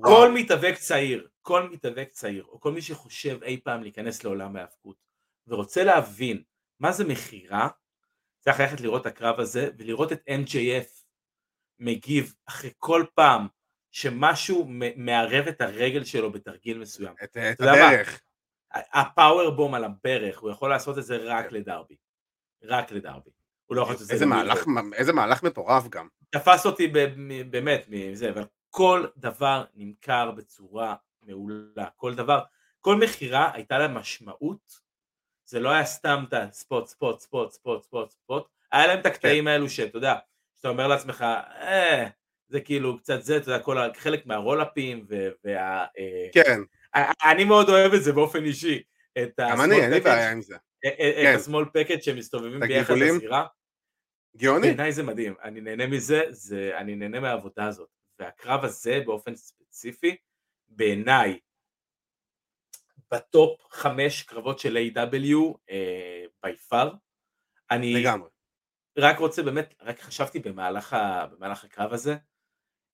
כל מתאבק צעיר, כל מתאבק צעיר, או כל מי שחושב אי פעם להיכנס לעולם ההאבקות, ורוצה להבין מה זה מכירה, צריך ללכת לראות את הקרב הזה, ולראות את MJF מגיב אחרי כל פעם שמשהו מערב את הרגל שלו בתרגיל מסוים. את, את הברך. הפאוור בום על הברך, הוא יכול לעשות את זה רק לדרבי. רק לדרבי. הוא לא יכול לעשות את זה איזה מהלך, איזה מהלך מטורף גם. תפס אותי באמת מזה, אבל כל דבר נמכר בצורה מעולה. כל דבר, כל מכירה הייתה לה משמעות. זה לא היה סתם את הספוט, ספוט, ספוט, ספוט, ספוט, ספוט. היה להם את הקטעים כן. האלו שאתה יודע, שאתה אומר לעצמך, אה, זה כאילו קצת זה, אתה יודע, כל, חלק מהרולאפים וה... אה, כן. אני מאוד אוהב את זה באופן אישי. גם אני, אין לי בעיה עם זה. את. השמאל פקט שמסתובבים ביחד בזירה. גאוני. בעיניי זה מדהים, אני נהנה מזה, זה, אני נהנה מהעבודה הזאת. והקרב הזה באופן ספציפי, בעיניי, בטופ חמש קרבות של A.W. בי uh, פאר. אני לגמרי. רק רוצה באמת, רק חשבתי במהלך, ה, במהלך הקרב הזה,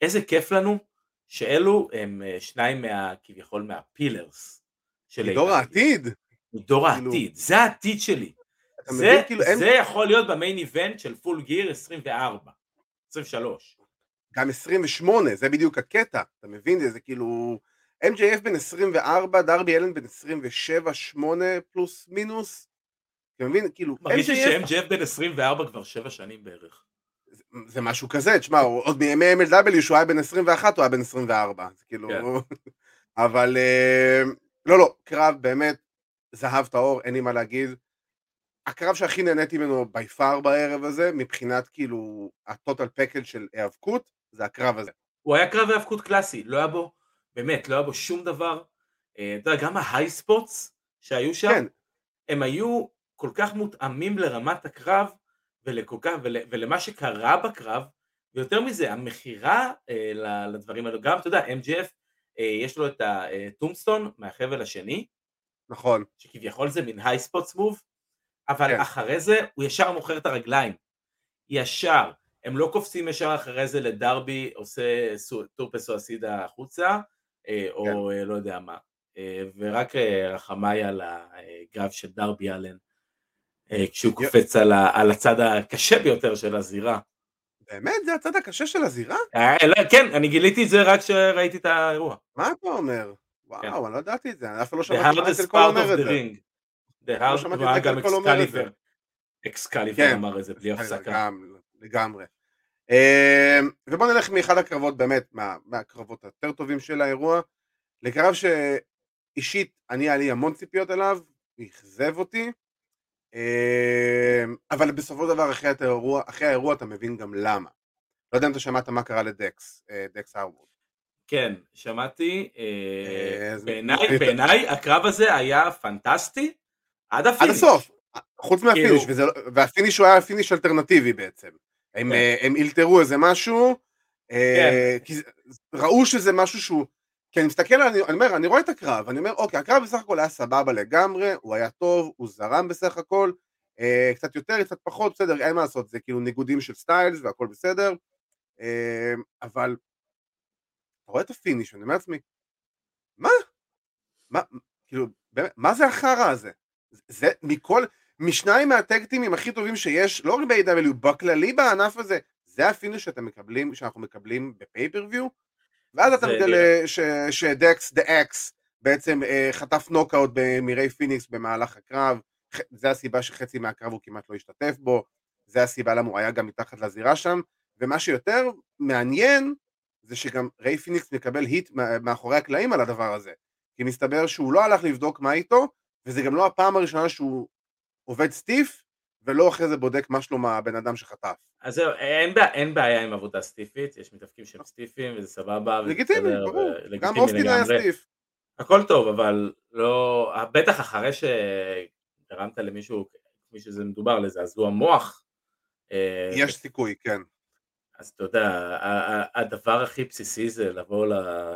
איזה כיף לנו שאלו הם אה, שניים מה, כביכול מהפילרס של מדור העתיד. מדור כאילו... העתיד, זה העתיד שלי. זה, מבין, כאילו, זה אין... יכול להיות במיין איבנט של פול גיר 24, 23. גם 28, זה בדיוק הקטע, אתה מבין? זה כאילו... MJF בן 24, דרבי אלן בן 27, 8 פלוס מינוס. אתה מבין? כאילו... מרגיש לי ש-MJF בן 24 כבר 7 שנים בערך. זה משהו כזה, תשמע, עוד מימי MLW שהוא היה בן 21, הוא היה בן 24, זה כאילו... כן. אבל אה, לא, לא, קרב באמת זהב טהור, אין לי מה להגיד. הקרב שהכי נהניתי ממנו בי פאר בערב הזה, מבחינת כאילו הטוטל פקד של היאבקות, זה הקרב הזה. הוא היה קרב היאבקות קלאסי, לא היה בו, באמת, לא היה בו שום דבר. אה, אתה יודע, גם ההיי ספוטס שהיו שם, כן. הם היו כל כך מותאמים לרמת הקרב ולכל כך, ול, ולמה שקרה בקרב, ויותר מזה, המכירה אה, לדברים האלו, גם, אתה יודע, MJF, אה, יש לו את ה tombstone מהחבל השני, נכון. שכביכול זה מין high spots move, אבל כן. אחרי זה הוא ישר מוכר את הרגליים. ישר. הם לא קופצים ישר אחרי זה לדרבי, עושה tope suicida החוצה, אה, או כן. אה, לא יודע מה. אה, ורק רחמיי על הגב של דרבי אלן, כשהוא קופץ על, על הצד הקשה ביותר של הזירה. באמת? זה הצד הקשה של הזירה? לא, כן, אני גיליתי את זה רק כשראיתי את האירוע. מה אתה אומר? כן. וואו, אני לא ידעתי את זה, אני אף פעם לא שמעתי את זה כל אומר את זה. The of גם אקסקליבר. אקסקליבר אמר את זה בלי הפסקה. לגמרי. אמ, ובוא נלך מאחד הקרבות באמת, מהקרבות היותר טובים של האירוע, לקרב שאישית אני היה לי המון ציפיות אליו, אכזב אותי, אמ, אבל בסופו של דבר אחרי האירוע, אחרי האירוע אתה מבין גם למה. לא יודע אם אתה שמעת מה קרה לדקס, אה, דקס הארווד. כן, שמעתי, אה, אה, בעיניי הקרב הזה היה פנטסטי עד ה finish. עד הסוף, חוץ מה finish, כאילו- לא- וה finish הוא היה finish אלטרנטיבי בעצם. הם, כן. הם אילתרו איזה משהו, כן. כי ראו שזה משהו שהוא, כי אני מסתכל, אני, אני אומר, אני רואה את הקרב, אני אומר, אוקיי, הקרב בסך הכל היה סבבה לגמרי, הוא היה טוב, הוא זרם בסך הכל, אה, קצת יותר, קצת פחות, בסדר, אין מה לעשות, זה כאילו ניגודים של סטיילס והכל בסדר, אה, אבל אתה רואה את ה finish, ואני אומר לעצמי, מה? מה, כאילו, באמת, מה זה החרא הזה? זה מכל, משניים מה tag teams הכי טובים שיש, לא רק ב- AEW, בכללי בענף הזה, זה ה finish שאתם מקבלים, שאנחנו מקבלים ב pay-per-view, ואז אתה מגלה שדקס the Axe בעצם אה, חטף נוקאוט מירי פיניקס במהלך הקרב, זה הסיבה שחצי מהקרב הוא כמעט לא השתתף בו, זה הסיבה למה הוא היה גם מתחת לזירה שם, ומה שיותר מעניין זה שגם ריי פיניקס מקבל heat מאחורי הקלעים על הדבר הזה, כי מסתבר שהוא לא הלך לבדוק מה איתו, וזה גם לא הפעם הראשונה שהוא עובד סטיף, ולא אחרי זה בודק מה שלום הבן אדם שחטף. אז זהו, אין, בעיה, אין בעיה עם עבודה סטיפית, יש מתאפקים שהם סטיפים וזה סבבה. לגיטימי, ברור, גם אוסטין היה סטיף. הכל טוב, אבל לא, בטח אחרי שגרמת למישהו, כפי שזה מדובר, לזעזוע מוח. אה, יש סיכוי, כן. אז אתה יודע, הדבר הכי בסיסי זה לבוא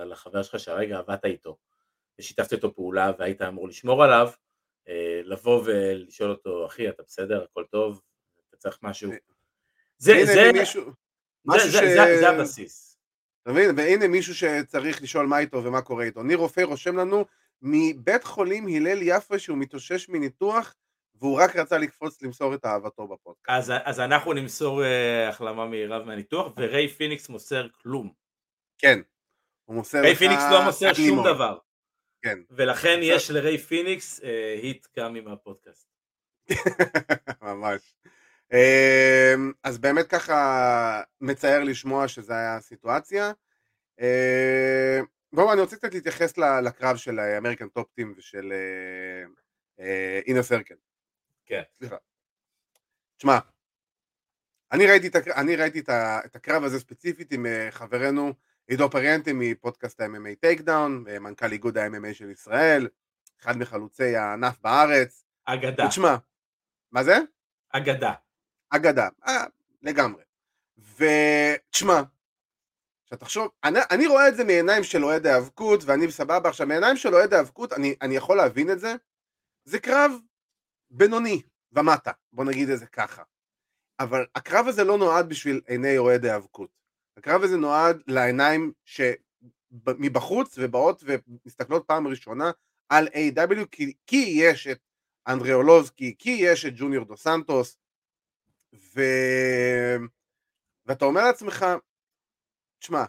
לחבר שלך שהרגע עבדת איתו, ושיתפת איתו פעולה והיית אמור לשמור עליו, לבוא ולשאול אותו, אחי, אתה בסדר, הכל טוב, אתה צריך משהו. זה, זה, זה, הבסיס. אתה מבין? והנה מישהו שצריך לשאול מה איתו ומה קורה איתו. ניר רופא רושם לנו מבית חולים הלל יפה שהוא מתאושש מניתוח והוא רק רצה לקפוץ למסור את אהבתו בפודקאסט. אז, אז אנחנו נמסור אה, החלמה מהירה מהניתוח וריי פיניקס מוסר כלום. כן. הוא מוסר ריי פיניקס לא מוסר שום דבר. כן. ולכן יש לריי פיניקס אה, heat גם עם הפודקאסט. ממש. אמ, אז באמת ככה מצער לשמוע שזו הייתה הסיטואציה. אמ, בואו אני רוצה קצת להתייחס לקרב של American Top Team ושל Inner Circle. כן. סליחה. תשמע, אני ראיתי, את, אני ראיתי את הקרב הזה ספציפית עם אה, חברנו עידו פריאנטי מפודקאסט ה-MMA Takedown, מנכ"ל איגוד ה-MMA של ישראל, אחד מחלוצי הענף בארץ. אגדה. תשמע, מה זה? אגדה. אגדה, אה, לגמרי. ותשמע, עכשיו תחשוב, אני, אני רואה את זה מעיניים של אוהד האבקות, ואני בסבבה, עכשיו מעיניים של אוהד האבקות, אני, אני יכול להבין את זה, זה קרב בינוני ומטה, בוא נגיד את זה ככה. אבל הקרב הזה לא נועד בשביל עיני אוהד האבקות. הקרב הזה נועד לעיניים שמבחוץ ובאות ומסתכלות פעם ראשונה על A.W. כי, כי יש את אנדריאולובסקי, כי יש את ג'וניור דו סנטוס, ו... ואתה אומר לעצמך, תשמע,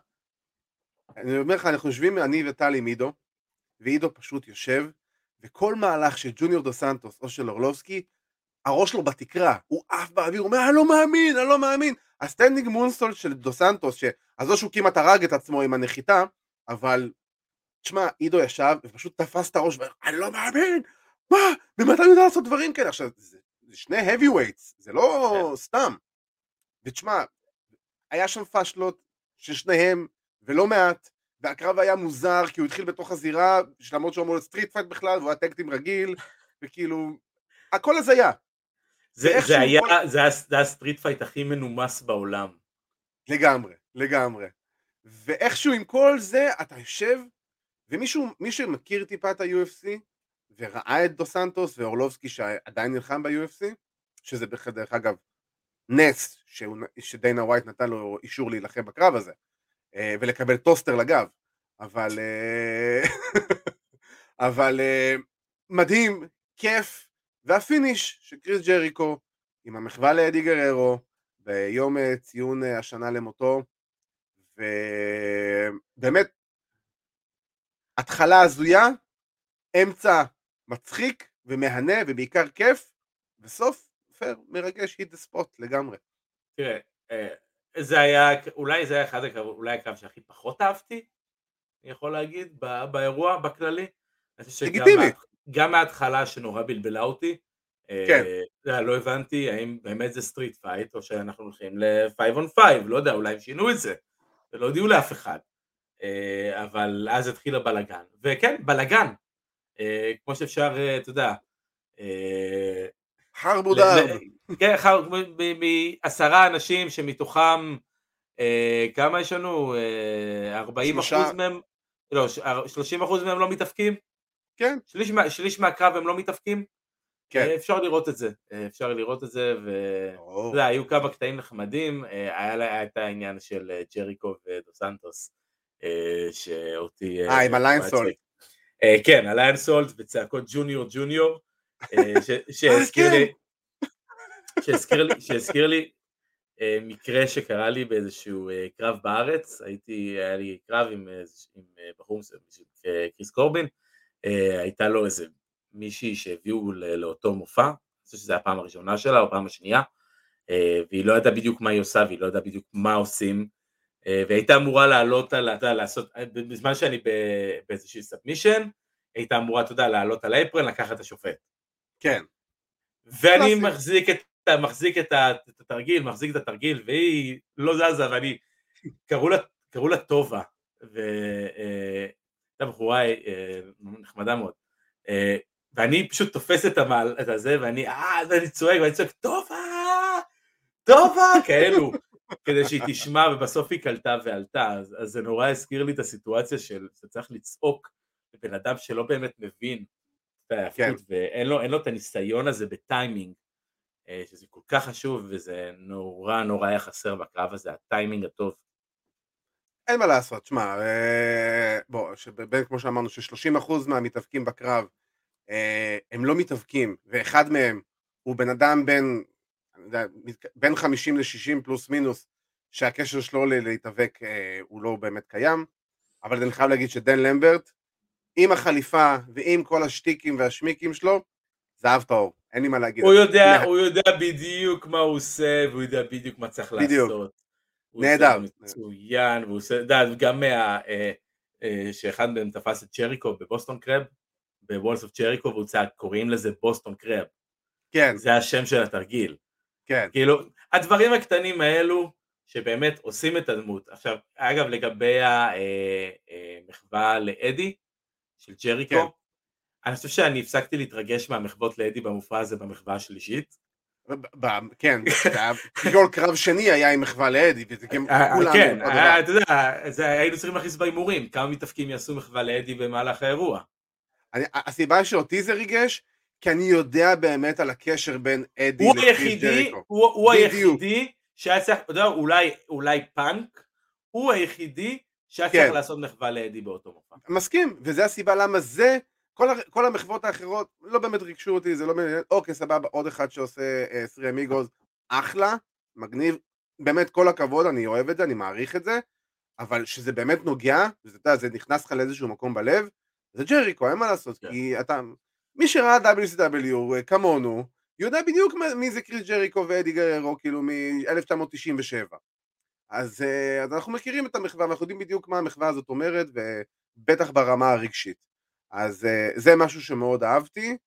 אני אומר לך, אנחנו יושבים, אני וטלי עם עידו, ועידו פשוט יושב, וכל מהלך של ג'וניור דו סנטוס או של אורלובסקי, הראש שלו בתקרה, הוא עף באוויר, הוא אומר, אני לא מאמין, אני לא מאמין. ה standing moonsault של דו סנטוס, שעזוב שהוא כמעט הרג את עצמו עם הנחיתה, אבל, תשמע, עידו ישב ופשוט תפס את הראש ואומר, אני לא מאמין, מה, ממתי אני יודע לעשות דברים כאלה? עכשיו, זה, זה שני heavyweights, זה לא כן. סתם. ותשמע, היה שם פאשלות של שניהם, ולא מעט, והקרב היה מוזר, כי הוא התחיל בתוך הזירה, למרות שהוא אמור street fight בכלל, והוא היה tag team רגיל, וכאילו, הכל הזיה. זה, זה, היה, כל... זה, היה, זה היה street fight הכי מנומס בעולם. לגמרי, לגמרי. ואיכשהו עם כל זה, אתה יושב, ומישהו, מי שמכיר טיפה את ה-UFC, וראה את דו סנטוס ואורלובסקי שעדיין נלחם ב-UFC, שזה דרך אגב נס שדיינה ווייט נתן לו אישור להילחם בקרב הזה, אה, ולקבל טוסטר לגב, אבל, אה, אבל אה, מדהים, כיף, וה finish של קריס ג'ריקו עם המחווה לאדי גררו ביום ציון השנה למותו, ובאמת התחלה הזויה, אמצע מצחיק ומהנה ובעיקר כיף, וסוף פייר, מרגש, hit the spot לגמרי. תראה, אה, זה היה, אולי זה היה אחד הקרב, אולי הקרב שהכי פחות אהבתי, אני יכול להגיד, באירוע, בכללי. לגיטימי. גם מההתחלה שנורא בלבלה אותי, אה, כן. אה, לא הבנתי האם באמת זה street fight או שאנחנו הולכים ל-5 on 5, לא יודע, אולי הם שינו את זה, ולא הודיעו לאף אחד. אה, אבל אז התחיל הבלגן, וכן, בלגן, אה, כמו שאפשר, אה, אתה יודע, חרבודר. כן, מעשרה אנשים שמתוכם, כמה יש לנו? 40 אחוז מהם, לא, 30 אחוז מהם לא מתאפקים? כן. שליש, שליש מהקרב הם לא מתאפקים? כן. אפשר לראות את זה, אפשר לראות את זה, והיו כמה קטעים נחמדים, היה את העניין של ג'ריקו ודו סנטוס, אה, שאותי... אה, עם הליינסולט. אה, כן, הליינסולט וצעקות ג'וניור ג'וניור, שהזכיר לי, שהזכיר לי מקרה שקרה לי באיזשהו קרב בארץ, הייתי, היה לי קרב עם, עם בחור מסוים, קריס קורבין, הייתה לו איזה מישהי שהביאו לאותו מופע, אני חושב שזו הפעם הראשונה שלה או הפעם השנייה, והיא לא ידעה בדיוק מה היא עושה והיא לא ידעה בדיוק מה עושים, אה, והייתה אמורה לעלות על, אתה יודע, לעשות, אה, בזמן שאני באיזושהי סאבמישן, הייתה אמורה, אתה יודע, לעלות על האפרן, לקחת את השופט. כן. ואני מחזיק את, מחזיק את התרגיל, מחזיק את התרגיל, והיא לא זזה, ואני, קראו לה, קראו לה טובה, והייתה בחורה אה, נחמדה מאוד. ואני פשוט תופס את המעל, את הזה, ואני, אה, ואני צועק, ואני צועק, טובה, טובה, כאלו. כדי שהיא תשמע ובסוף היא קלטה ועלתה, אז, אז זה נורא הזכיר לי את הסיטואציה של שצריך לצעוק לבן אדם שלא באמת מבין את כן. ואין לו, לו את הניסיון הזה בטיימינג, אה, שזה כל כך חשוב וזה נורא נורא היה חסר בקרב הזה, הטיימינג הטוב. אין מה לעשות, שמע, אה, בוא, שבין כמו שאמרנו ש-30% מהמתאבקים בקרב אה, הם לא מתאבקים, ואחד מהם הוא בן אדם בין יודע, בין 50 ל-60 פלוס מינוס, שהקשר שלו להתאבק אה, הוא לא באמת קיים, אבל אני חייב להגיד שדן למברט, עם החליפה ועם כל השטיקים והשמיקים שלו, זהב טהור, אין לי מה להגיד. הוא יודע, הוא יודע בדיוק מה הוא עושה, והוא יודע בדיוק מה צריך בדיוק. לעשות. נהדר. מצוין, והוא עושה, גם מה... אה, אה, שאחד מהם תפס את צ'ריקו בבוסטון קרב, בוולס אוף צ'ריקו, והוא צעק, קוראים לזה בוסטון קרב. כן. זה השם של התרגיל. כן. כאילו, הדברים הקטנים האלו שבאמת עושים את הדמות. עכשיו, אגב, לגבי המחווה אה, לאדי, של ג'ריקו, כן. אני חושב שאני הפסקתי להתרגש מהמחוות לאדי במופע הזה במחווה השלישית. כן, כל קרב שני היה עם מחווה לאדי, וזה גם אה, כולם... כן, אה, אתה יודע, היינו צריכים להכניס בהימורים, כמה מתאפקים יעשו מחווה לאדי במהלך האירוע. הסיבה שאותי זה ריגש, כי אני יודע באמת על הקשר בין אדי לקריס ג'ריקו. הוא, היחידי שהיה צריך, אתה יודע, אולי, פאנק, הוא היחידי שהיה צריך כן. לעשות מחווה לאדי באותו מופע. מסכים, וזה הסיבה למה זה, כל, כל המחוות האחרות לא באמת ריגשו אותי, זה לא מעניין, אוקיי סבבה, עוד אחד שעושה אה, סרי אמיגוז, אחלה, מגניב, באמת כל הכבוד, אני אוהב את זה, אני מעריך את זה, אבל שזה באמת נוגע, וזה, זה נכנס לך לאיזשהו מקום בלב, זה ג'ריקו, אין מה לעשות, כן. כי אתה, מי שראה WCW אה, כמונו, יודע בדיוק מי זה קריס ג'ריקו ואדי גררו, כאילו מ-1997. אז, אה, אז אנחנו מכירים את המחווה, ואנחנו יודעים בדיוק מה המחווה הזאת אומרת, ובטח ברמה הרגשית. אז אה, זה משהו שמאוד אהבתי,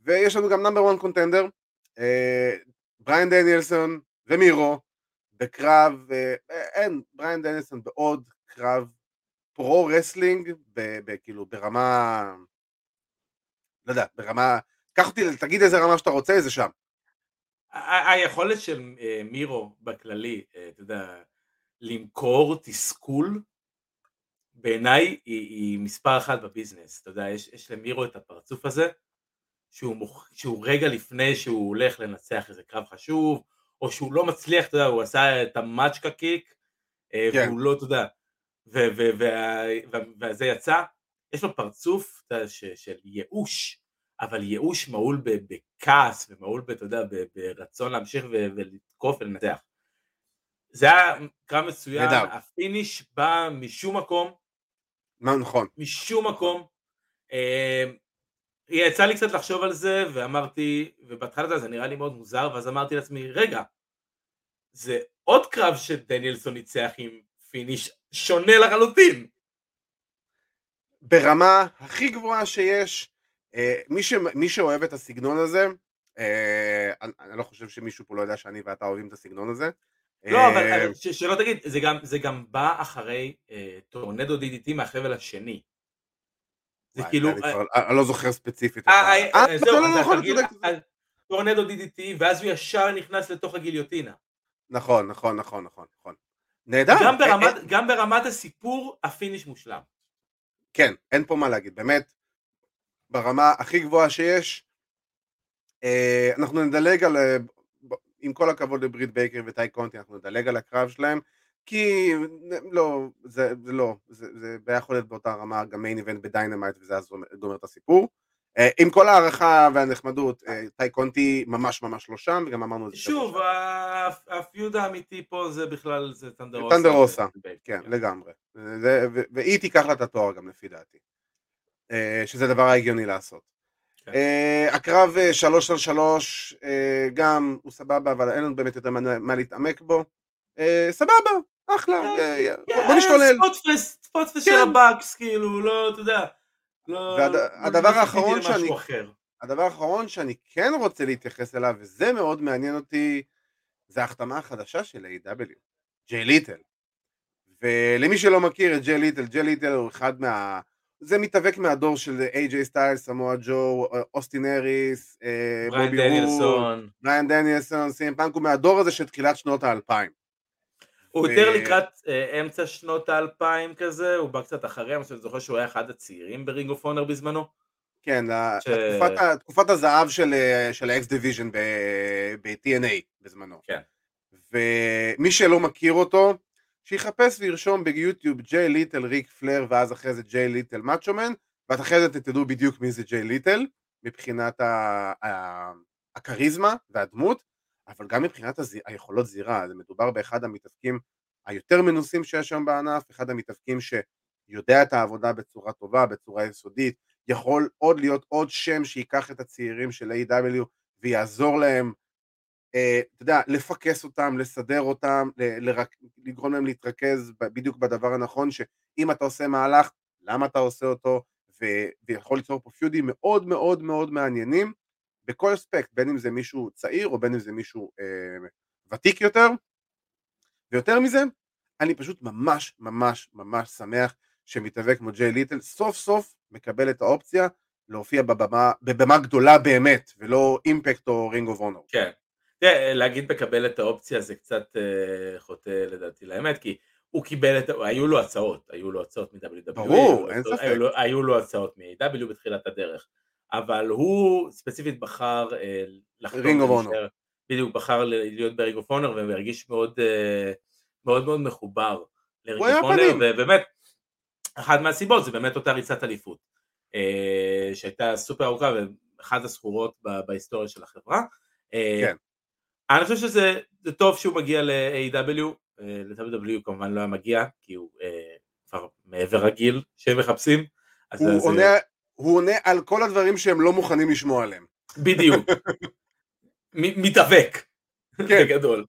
ויש לנו גם number 1 contender, בריאן דניאלסון ומירו בקרב, אין, בריאן דניאלסון בעוד קרב pro-wrestling, כאילו ברמה, לא יודע, ברמה, קח אותי, תגיד איזה רמה שאתה רוצה, איזה שם. היכולת של מירו בכללי, אתה יודע, למכור תסכול, בעיניי היא, היא מספר אחת בביזנס, אתה יודע, יש, יש למירו את הפרצוף הזה, שהוא, מוכ... שהוא רגע לפני שהוא הולך לנצח איזה קרב חשוב, או שהוא לא מצליח, אתה יודע, הוא עשה את ה Machka kick, אה, כן. והוא לא, אתה יודע, וזה יצא, יש לו פרצוף ש, של ייאוש, אבל ייאוש מהול בכעס ומהול, אתה יודע, ברצון להמשיך ולתקוף ולנצח. זה היה קרב מצוין, ה finish בא משום מקום. מה נכון. משום מקום. אה, יצא לי קצת לחשוב על זה, ואמרתי, ובהתחלה זה נראה לי מאוד מוזר, ואז אמרתי לעצמי, רגע, זה עוד קרב שדניאלסון ניצח עם פיניש שונה לחלוטין. ברמה הכי גבוהה שיש, אה, מי, ש... מי שאוהב את הסגנון הזה, אה, אני, אני לא חושב שמישהו פה לא יודע שאני ואתה אוהבים את הסגנון הזה. לא, אה, אבל ש, שלא תגיד, זה גם, זה גם בא אחרי tornado DDT מהחבל השני. זה כאילו... אני לא זוכר ספציפית. tornado DDT, ואז הוא ישר נכנס לתוך הגיליוטינה. נכון, נכון, נכון, נכון, נכון. נהדר. גם ברמת, גם ברמת הסיפור, ה finish מושלם. כן, אין פה מה להגיד, באמת, ברמה הכי גבוהה שיש. אה, אנחנו נדלג על, אה, עם כל הכבוד לברית בייקר וטי קונטי, אנחנו נדלג על הקרב שלהם, כי לא, זה, זה לא, זה, זה היה יכול להיות באותה רמה גם main event ב Dynamite וזה אז גומר את הסיפור. אה, עם כל הערכה והנחמדות, טי קונטי ממש ממש לא שם, וגם אמרנו את זה. שוב, ה feud האמיתי פה זה בכלל, זה ת'אנדר רוזה. ת'אנדר רוזה, כן, לגמרי. והיא תיקח לה את התואר גם לפי דעתי. אה, שזה דבר ההגיוני לעשות. כן. אה, הקרב אה, שלוש על שלוש גם הוא סבבה, אבל אין לנו באמת יותר מה להתעמק בו. סבבה, אחלה, בוא נשתולל. spotfest של כן. הבאקס, כאילו, לא, אתה יודע. והדבר לא האחרון שאני... הדבר האחרון שאני כן רוצה להתייחס אליו, וזה מאוד מעניין אותי, זה ההחתמה החדשה של AEW. ג'יי לית'ל. ולמי שלא מכיר את ג'יי לית'ל, ג'יי לית'ל הוא אחד מה... זה מתאבק מהדור של איי-ג'יי סטיילס, סמואה ג'ו, אוסטין אריס, בובי דניאלסון, בריאן דניאלסון, סי אם פאנק, הוא מהדור הזה של תחילת שנות האלפיים. הוא יותר לקראת אה, אמצע שנות האלפיים כזה, הוא בא קצת אחרי, אני זוכר שהוא היה אחד הצעירים ב Ring of Honor בזמנו. כן, תקופת הזהב של ה X Division ב-TNA בזמנו. כן. ומי שלא מכיר אותו, שיחפש וירשום ביוטיוב ג'יי לית'ל ריק פלייר ואז אחרי זה ג'יי לית'ל מאצ'ו מן ואת אחרי זה תדעו בדיוק מי זה ג'יי לית'ל מבחינת הכריזמה והדמות אבל גם מבחינת הז... היכולות זירה. זה מדובר באחד המתאבקים היותר מנוסים שיש שם בענף אחד המתאבקים שיודע את העבודה בצורה טובה בצורה יסודית יכול עוד להיות עוד שם שייקח את הצעירים של AEW ויעזור להם אתה יודע, לפקס אותם, לסדר אותם, לגרום להם להתרכז בדיוק בדבר הנכון, שאם אתה עושה מהלך, למה אתה עושה אותו, ויכול ליצור פה פיודים מאוד מאוד מאוד מעניינים, בכל אספקט, בין אם זה מישהו צעיר או בין אם זה מישהו אה, ותיק יותר, ויותר מזה, אני פשוט ממש ממש ממש שמח שמתאבק כמו ג'יי ליטל סוף סוף מקבל את האופציה להופיע בבמה, בבמה גדולה באמת, ולא Impact או Ring of Honor. כן, תראה, להגיד מקבל את האופציה זה קצת אה, חוטא לדעתי לאמת, כי הוא קיבל את, היו לו הצעות, היו לו הצעות מ-WWE, ברור, אין ספק, היו, היו לו הצעות מ-AEW בתחילת הדרך, אבל הוא ספציפית בחר אה, לחתום, Ring of Honor, בדיוק, בחר להיות ב Ring of Honor והרגיש מאוד, אה, מאוד מאוד מחובר ל Ring of Honor, ובאמת, אחת מהסיבות זה באמת אותה ריצת אליפות, שהייתה סופר ארוכה ואחת הזכורות בהיסטוריה של החברה, כן. אני חושב שזה טוב שהוא מגיע ל-AW, אה, ל-WW כמובן לא היה מגיע, כי הוא אה, כבר מעבר הגיל שהם מחפשים. הוא, אז עונה, זה... הוא עונה על כל הדברים שהם לא מוכנים לשמוע עליהם. בדיוק. מתאבק, כן. בגדול.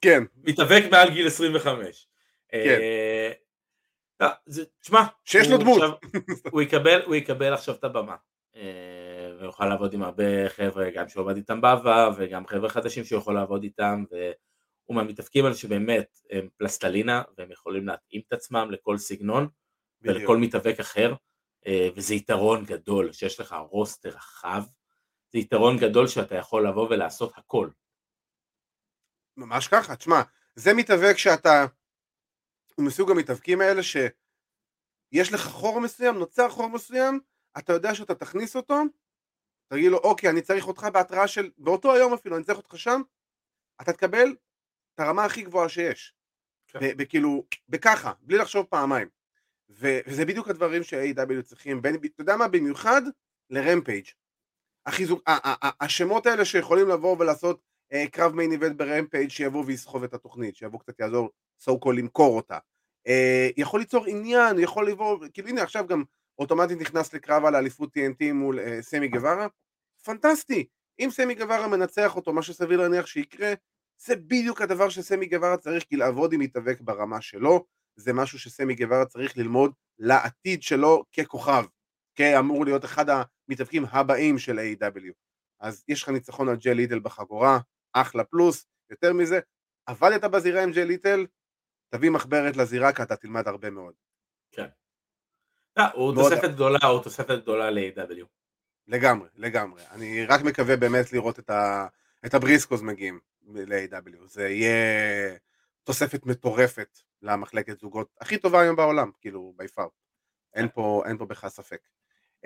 כן. מתאבק מעל גיל 25. כן. תשמע, שיש לו דמות. הוא יקבל עכשיו את הבמה. הוא יוכל לעבוד עם הרבה חבר'ה, גם שהוא עבד איתם בעבר, וגם חבר'ה חדשים שהוא יכול לעבוד איתם, והוא מהמתאפקים האלה שבאמת הם פלסטלינה, והם יכולים להתאים את עצמם לכל סגנון, בדיוק. ולכל מתאבק אחר, אה, וזה יתרון גדול, שיש לך רוסטר רחב, זה יתרון גדול שאתה יכול לבוא ולעשות הכל. ממש ככה, תשמע, זה מתאבק שאתה, הוא מסוג המתאבקים האלה שיש לך חור מסוים, נוצר חור מסוים, אתה יודע שאתה תכניס אותו, תגיד לו אוקיי אני צריך אותך בהתראה של, באותו היום אפילו אני צריך אותך שם, אתה תקבל את הרמה הכי גבוהה שיש, כן. וכאילו, בככה, בלי לחשוב פעמיים, וזה בדיוק הדברים ש-AW צריכים, בין, אתה יודע מה, במיוחד לרמפייג', החיזוק, השמות האלה שיכולים לבוא ולעשות אה, קרב main event ב Rampage שיבוא ויסחוב את התוכנית, שיבוא קצת יעזור so called למכור אותה, אה, יכול ליצור עניין, יכול לבוא, כאילו הנה עכשיו גם אוטומטית נכנס לקרב על האליפות TNT מול אה, סמי גווארה, פנטסטי, אם סמי גווארה מנצח אותו, מה שסביר להניח שיקרה, זה בדיוק הדבר שסמי גווארה צריך, כי לעבוד עם מתאבק ברמה שלו, זה משהו שסמי גווארה צריך ללמוד לעתיד שלו ככוכב, כאמור להיות אחד המתאבקים הבאים של A.W. אז יש לך ניצחון על ג'י ליטל בחגורה, אחלה פלוס, יותר מזה, עבדת בזירה עם ג'י ליטל, תביא מחברת לזירה כי אתה תלמד הרבה מאוד. כן. לא, הוא תוספת גדולה, הוא תוספת גדולה ל-AW. לגמרי, לגמרי. אני רק מקווה באמת לראות את, ה, את הבריסקוז מגיעים ל-AW. זה יהיה תוספת מטורפת למחלקת זוגות הכי טובה היום בעולם, כאילו, בי פאר. אין פה, אין פה בכלל ספק.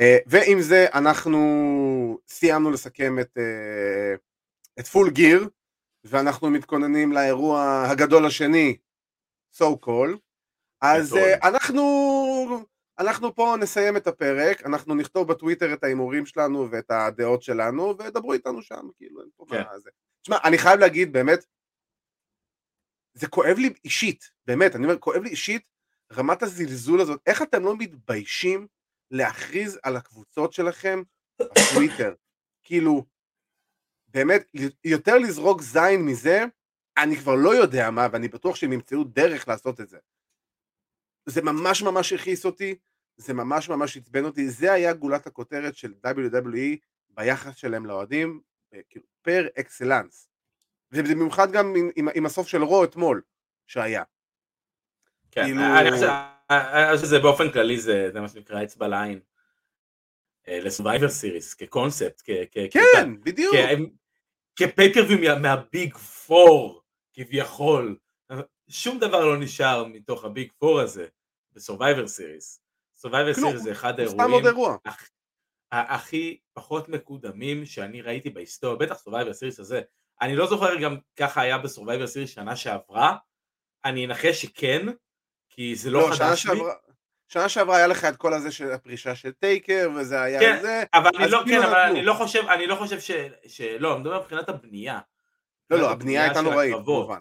Uh, ועם זה אנחנו סיימנו לסכם את, uh, את פול גיר, ואנחנו מתכוננים לאירוע הגדול השני, so call. אז uh, אנחנו אנחנו פה נסיים את הפרק, אנחנו נכתוב בטוויטר את ההימורים שלנו ואת הדעות שלנו, ודברו איתנו שם, כאילו, אין פה כן. מה זה. תשמע, אני חייב להגיד, באמת, זה כואב לי אישית, באמת, אני אומר, כואב לי אישית רמת הזלזול הזאת, איך אתם לא מתביישים להכריז על הקבוצות שלכם בטוויטר? כאילו, באמת, יותר לזרוק זין מזה, אני כבר לא יודע מה, ואני בטוח שהם ימצאו דרך לעשות את זה. זה ממש ממש הכעיס אותי, זה ממש ממש עצבן אותי, זה היה גולת הכותרת של WWE ביחס שלהם לאוהדים, אה, כאילו פר אקסלנס. ובמיוחד גם עם, עם, עם הסוף של Raw אתמול שהיה. כן, כאילו... אני חושב שזה באופן כללי זה, זה מה שנקרא אצבע לעין. אה, ל Survivor Series כקונספט, כ, כן, כ, בדיוק. כ pay-per-view ים מה Big Four כביכול, שום דבר לא נשאר מתוך ה Big Four הזה ב Survivor Series. Survivor Series זה אחד האירועים הכי פחות מקודמים שאני ראיתי בהיסטוריה, בטח Survivor Series הזה. אני לא זוכר גם ככה היה ב Survivor Series שנה שעברה, אני אנחש שכן, כי זה לא, לא חדש לי. שנה שעברה היה לך את כל הזה של הפרישה של טייקר וזה היה כן, זה. אבל אני לא, כן, אבל אני לא חושב, אני לא חושב ש, שלא, אני מדבר מבחינת הבנייה. לא, לא, הבנייה הייתה נוראית, כמובן.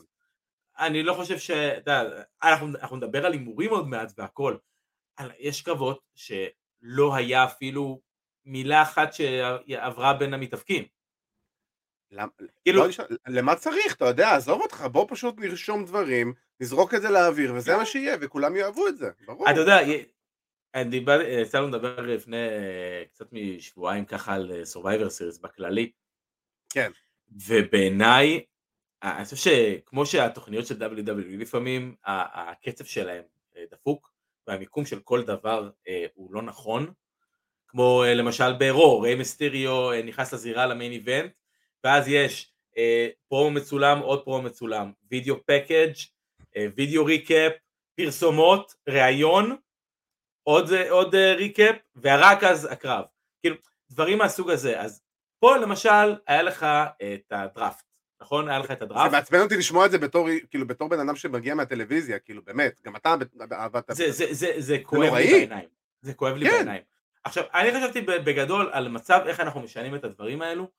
אני לא חושב ש... אתה יודע, אנחנו, אנחנו נדבר על הימורים עוד מעט והכל. יש קרבות שלא היה אפילו מילה אחת שעברה בין המתאבקים. למ... כאילו... לא, למה צריך? אתה יודע, עזוב אותך, בוא פשוט נרשום דברים, נזרוק את זה לאוויר, וזה מה שיהיה, וכולם יאהבו את זה, ברור. אתה יודע, יצא לנו לדבר לפני קצת משבועיים ככה על Survivor Series בכללי. כן. ובעיניי אני חושב שכמו שהתוכניות של WWE לפעמים, הקצב שלהם אה, דפוק, והמיקום של כל דבר אה, הוא לא נכון, כמו אה, למשל ב Raw, ריי מסטיריו נכנס לזירה ל main event, ואז יש פרומו מצולם, עוד פרומו מצולם, video package, video recap, פרסומות, ראיון, עוד, עוד recap, ורק אז הקרב. כאילו, דברים מהסוג הזה. אז פה למשל היה לך את הדראפט. נכון? היה לך את הדראפט. זה מעצבן אותי לשמוע את זה בתור, כאילו, בתור בן אדם שמגיע מהטלוויזיה, כאילו, באמת, גם אתה עבדת... זה, זה, זה, זה כואב לי בעיניים. זה כואב לי כן. בעיניים. עכשיו, אני חשבתי בגדול על מצב איך אנחנו משנים את הדברים האלו,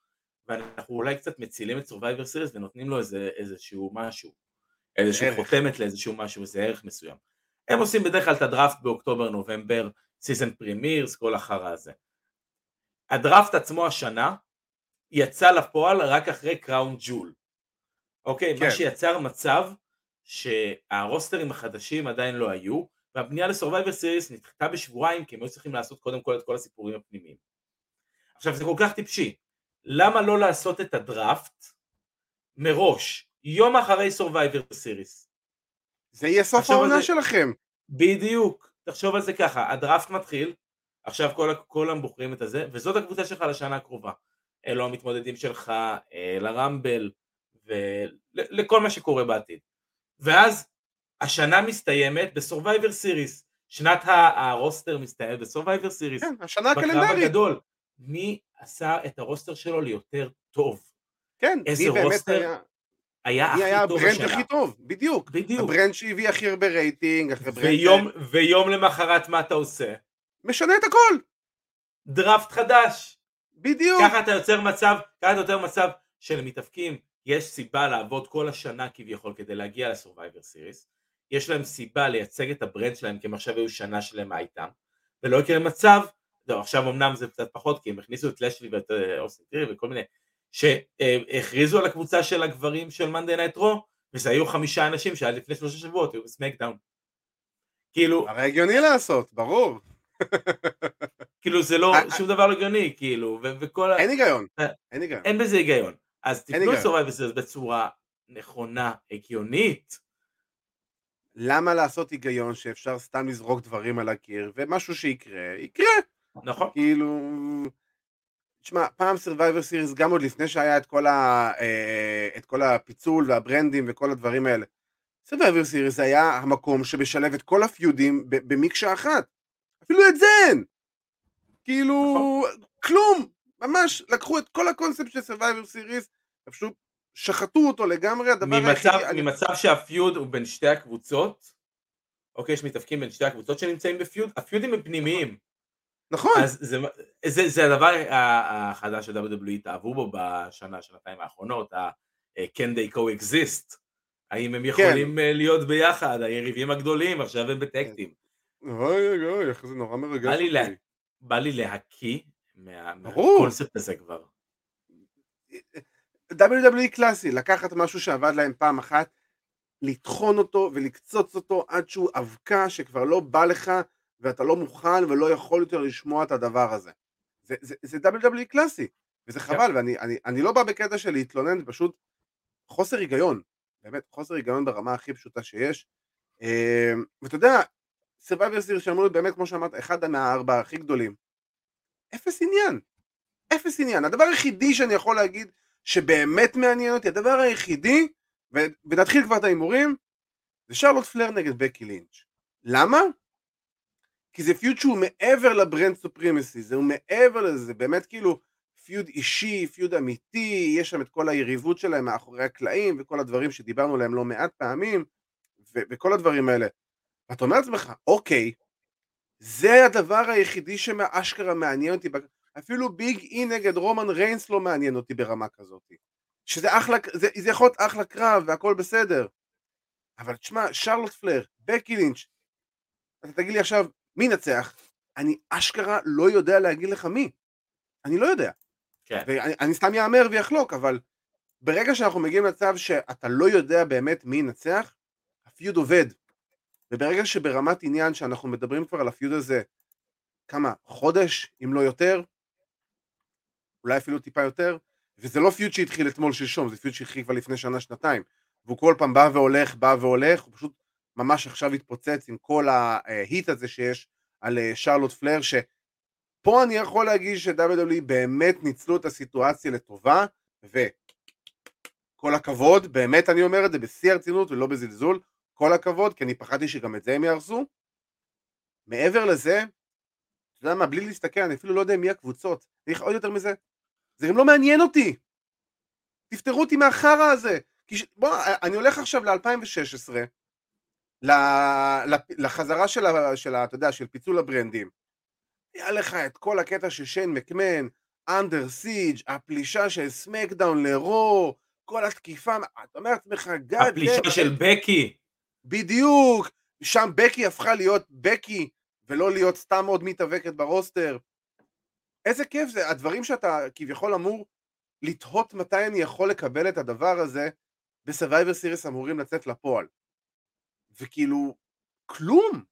ואנחנו אולי קצת מצילים את Survivor Series ונותנים לו איזה, איזשהו משהו, איזשהו חותמת לאיזשהו משהו, איזה ערך מסוים. הם עושים בדרך כלל את הדראפט באוקטובר, נובמבר, season premieres, כל החרא הזה. הדראפט עצמו השנה, יצא לפועל רק אחרי קראון ג'ול. אוקיי? כן. מה שיצר מצב שהרוסטרים החדשים עדיין לא היו, והבנייה לסורווייבר סיריס נדחתה בשבועיים כי הם היו צריכים לעשות קודם כל את כל הסיפורים הפנימיים. עכשיו זה כל כך טיפשי, למה לא לעשות את הדראפט מראש, יום אחרי Survivor Series? זה יהיה סוף העונה זה... שלכם. בדיוק, תחשוב על זה ככה, הדראפט מתחיל, עכשיו כל, כולם בוחרים את הזה, וזאת הקבוצה שלך לשנה הקרובה. אלו המתמודדים שלך ל Rumble ולכל מה שקורה בעתיד. ואז השנה מסתיימת ב Survivor Series, שנת ה roster מסתיימת ב Survivor Series. כן, השנה הקלנדרית. בקרב הגדול. מי עשה את הרוסטר שלו ליותר טוב? כן, איזה מי roster היה, היה הכי היה טוב השנה. ה brand הכי טוב, בדיוק. בדיוק. ה brand שהביא הכי הרבה רייטינג. ויום. ויום למחרת מה אתה עושה? משנה את הכל. דראפט חדש. בדיוק. ככה אתה יוצר מצב, ככה אתה יוצר מצב שלמתאבקים יש סיבה לעבוד כל השנה כביכול כדי להגיע ל Survivor Series, יש להם סיבה לייצג את ה brand שלהם כי הם עכשיו היו שנה שלמה איתם, ולא יקרה מצב, לא, עכשיו אמנם זה קצת פחות כי הם הכניסו את לשלי ואת אה, אוסטין טירי וכל מיני, שהכריזו על הקבוצה של הגברים של Monday Night Raw, וזה היו חמישה אנשים שעד לפני שלושה שבועות היו ב SmackDown. כאילו... הרי הגיוני לעשות, ברור. כאילו זה לא, שום דבר לא הגיוני, כאילו, וכל... אין היגיון, אין היגיון. אין בזה היגיון. אז תקנו Survivor Series בצורה נכונה, הגיונית. למה לעשות היגיון שאפשר סתם לזרוק דברים על הקיר, ומשהו שיקרה, יקרה. נכון. כאילו... תשמע, פעם Survivor Series, גם עוד לפני שהיה את כל, ה, אה, את כל הפיצול והברנדים וכל הדברים האלה, Survivor Series היה המקום שמשלב את כל הפיודים במקשה אחת. אפילו את זה אין! כאילו, נכון. כלום! ממש לקחו את כל הקונספט של Survivor Series, פשוט שחטו אותו לגמרי, הדבר ממצב, היחידי... ממצב שהפיוד הוא בין שתי הקבוצות, אוקיי, יש מתאבקים בין שתי הקבוצות שנמצאים בפיוד, הפיודים הם פנימיים. נכון. אז זה, זה, זה הדבר החדש של WWE התאהבו בו בשנה, שנתיים האחרונות, ה-Can they co-exist, האם הם כן. יכולים כן. להיות ביחד, היריבים הגדולים, עכשיו הם בטקטים. אוי אוי אוי, איך זה נורא מרגש אותי. בא לי להקיא מהקונספט הזה כבר. WWE קלאסי, לקחת משהו שעבד להם פעם אחת, לטחון אותו ולקצוץ אותו עד שהוא אבקה שכבר לא בא לך ואתה לא מוכן ולא יכול יותר לשמוע את הדבר הזה. זה, זה, זה WWE קלאסי, וזה חבל, yeah. ואני אני, אני לא בא בקטע של להתלונן, זה פשוט חוסר היגיון, באמת חוסר היגיון ברמה הכי פשוטה שיש. אמ, ואתה יודע, Survivor Series שאמור להיות באמת כמו שאמרת, אחד מהארבע הכי גדולים, אפס עניין. אפס עניין. הדבר היחידי שאני יכול להגיד שבאמת מעניין אותי, הדבר היחידי, ו- ונתחיל כבר את ההימורים, זה שרלוט פלייר נגד בקי לינץ'. למה? כי זה feud שהוא מעבר ל brand supremacy, זהו מעבר לזה, זה באמת כאילו פיוד אישי, פיוד אמיתי, יש שם את כל היריבות שלהם מאחורי הקלעים וכל הדברים שדיברנו עליהם לא מעט פעמים, ו- וכל הדברים האלה. ואתה אומר לעצמך, אוקיי, זה הדבר היחידי שאשכרה מעניין אותי, אפילו ביג אי נגד רומן ריינס לא מעניין אותי ברמה כזאת. שזה אחלה, זה, זה יכול להיות אחלה קרב והכל בסדר. אבל תשמע, שרלוט פלר, בקי לינץ', אתה תגיד לי עכשיו, מי נצח? אני אשכרה לא יודע להגיד לך מי. אני לא יודע. כן. ואני סתם יאמר ויחלוק, אבל ברגע שאנחנו מגיעים למצב שאתה לא יודע באמת מי ינצח, הפיוד עובד. וברגע שברמת עניין שאנחנו מדברים כבר על הפיוד הזה, כמה, חודש, אם לא יותר, אולי אפילו טיפה יותר, וזה לא פיוד שהתחיל אתמול שלשום, זה פיוד שהתחיל כבר לפני שנה, שנתיים, והוא כל פעם בא והולך, בא והולך, הוא פשוט ממש עכשיו התפוצץ עם כל ההיט הזה שיש על אה, שרלוט פלר, שפה אני יכול להגיד ש-WWE באמת ניצלו את הסיטואציה לטובה, וכל הכבוד, באמת אני אומר את זה בשיא הרצינות ולא בזלזול, כל הכבוד, כי אני פחדתי שגם את זה הם יהרסו. מעבר לזה, אתה יודע מה, בלי להסתכל, אני אפילו לא יודע מי הקבוצות. צריך עוד יותר מזה, זה גם לא מעניין אותי. תפטרו אותי מהחרא הזה. ש... בוא, אני הולך עכשיו ל-2016, לחזרה של, ה... של ה... אתה יודע, של פיצול הברנדים. היה לך את כל הקטע של שיין מקמהן, under siege, הפלישה של SmackDown ל Raw, כל התקיפה, אתה אומר לעצמך, God... הפלישה של בקי. בדיוק, שם בקי הפכה להיות בקי, ולא להיות סתם עוד מתאבקת ב roster. איזה כיף זה, הדברים שאתה כביכול אמור לתהות מתי אני יכול לקבל את הדבר הזה, ב Survivor Series אמורים לצאת לפועל. וכאילו, כלום,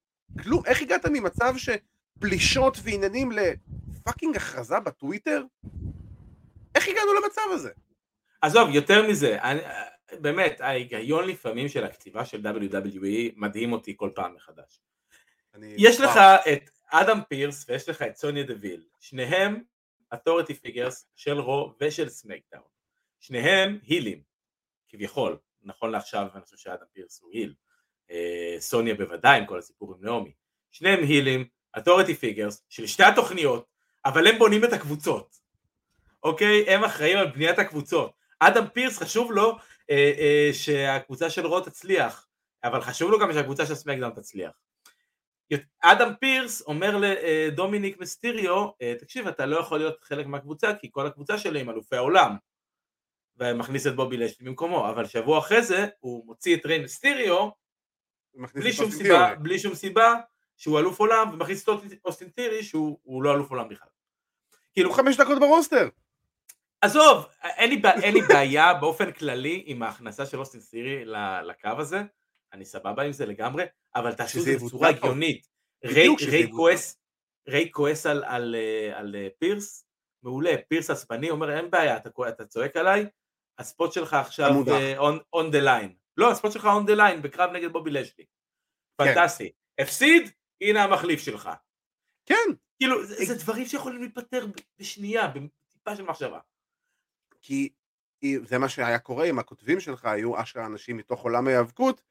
כלום, איך הגעת ממצב שפלישות ועניינים ל fucking הכרזה בטוויטר? איך הגענו למצב הזה? עזוב, יותר מזה, אני, באמת, ההיגיון לפעמים של הכתיבה של WWE מדהים אותי כל פעם מחדש. יש לך את אדם פירס ויש לך את סוניה דוויל, שניהם authority figures של Raw ושל SmackDown. שניהם הילים, כביכול, נכון לעכשיו אני חושב שאדם פירס הוא heel. אה, סוניה בוודאי עם כל הסיפור עם נעמי. שניהם הילים, authority figures של שתי התוכניות, אבל הם בונים את הקבוצות. אוקיי? הם אחראים על בניית הקבוצות. אדם פירס חשוב לו אה, אה, שהקבוצה של Raw תצליח, אבל חשוב לו גם שהקבוצה של SmackDown תצליח. אדם פירס אומר לדומיניק מיסטיריו, אה, תקשיב אתה לא יכול להיות חלק מהקבוצה כי כל הקבוצה שלי הם אלופי העולם ומכניס את בובי לשלי במקומו, אבל שבוע אחרי זה הוא מוציא את ריי מיסטיריו בלי שום, סיבה, בלי שום סיבה שהוא אלוף עולם ומכניס את אוסטין טירי שהוא לא אלוף עולם בכלל. כאילו חמש דקות ב roster. עזוב, אין לי, אין לי בעיה באופן כללי עם ההכנסה של אוסטין טירי לקו הזה, אני סבבה עם זה לגמרי, אבל תעשו את זה בצורה הגיונית. ריי כועס, ריי כועס על, על, אה, על, על אה, פירס, מעולה, פירס עצבני, אומר אין בעיה, אתה, אתה צועק עליי, הספוט שלך עכשיו uh, on the line. לא, הספוט שלך on the line בקרב נגד בובי לשלי. כן. פנטסטי. הפסיד, הנה המחליף שלך. כן. כאילו, זה, זה דברים שיכולים להיפטר בשנייה, בטיפה של מחשבה. כי זה מה שהיה קורה אם הכותבים שלך היו אשכרה אנשים מתוך עולם ההיאבקות,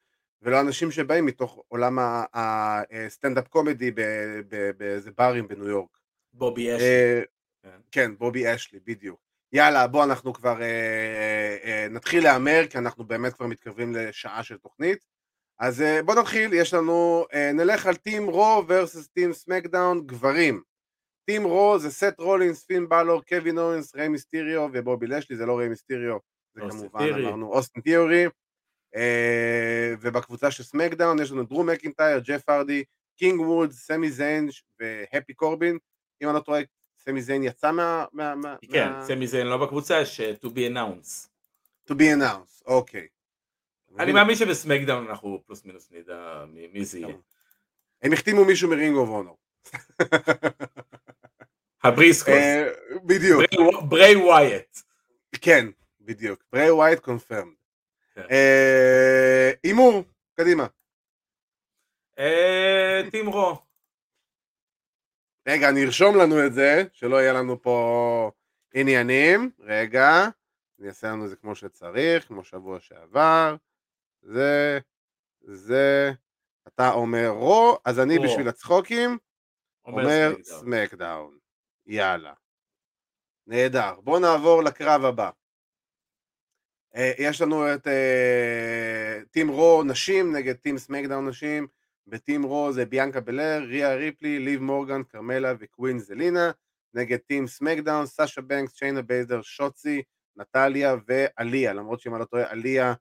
ולא אנשים שבאים מתוך עולם הסטנדאפ קומדי באיזה ברים בניו יורק. בובי אשלי. אה, כן. כן, בובי אשלי, בדיוק. יאללה, בוא אנחנו כבר אה, אה, נתחיל להמר, כי אנחנו באמת כבר מתקרבים לשעה של תוכנית. אז בוא נתחיל, יש לנו, נלך על טים רו versus טים סמקדאון גברים. Team Raw זה סט רולינס, פין באלור, קווין אוונס, ריי מיסטיריו ובובי לשלי, זה לא ריי מיסטיריו, זה כמובן אמרנו אוסטין תיאורי. אה, ובקבוצה של SmackDown יש לנו דרו מקינטייר, ג'ף הארדי, קינג וודס, סמי זיין והפי קורבין. אם אני לא טועה, סמי זיין יצא מה... כן, סמי זיין לא בקבוצה, יש אה, to be announced. to be announced, אוקיי. אני מאמין שב SmackDown אנחנו פלוס מינוס נדע מי זה יהיה. הם החתימו מישהו מ Ring of Honor. הבריסקוס. אה, בדיוק. ברי ווייט. כן, בדיוק. ברי ווייט confirmed. כן. אה, הימור, קדימה. אה, Team Raw. רגע, נרשום לנו את זה, שלא יהיה לנו פה עניינים. רגע, אני אעשה לנו את זה כמו שצריך, כמו שבוע שעבר. זה, זה, אתה אומר Raw, אז אני בשביל הצחוקים אומר SmackDown. יאללה. נהדר. בואו נעבור לקרב הבא. אה, יש לנו את אה, Team Raw נשים נגד Team SmackDown נשים, ב Team Raw זה ביאנקה בלייר, ריה ריפלי, ליב מורגן, כרמלה ו Queen זלינה, נגד Team SmackDown, סאשה בנקס, שיינה בייזלר, שוצי, נטליה ועליה, למרות שאם אני לא טועה, עליה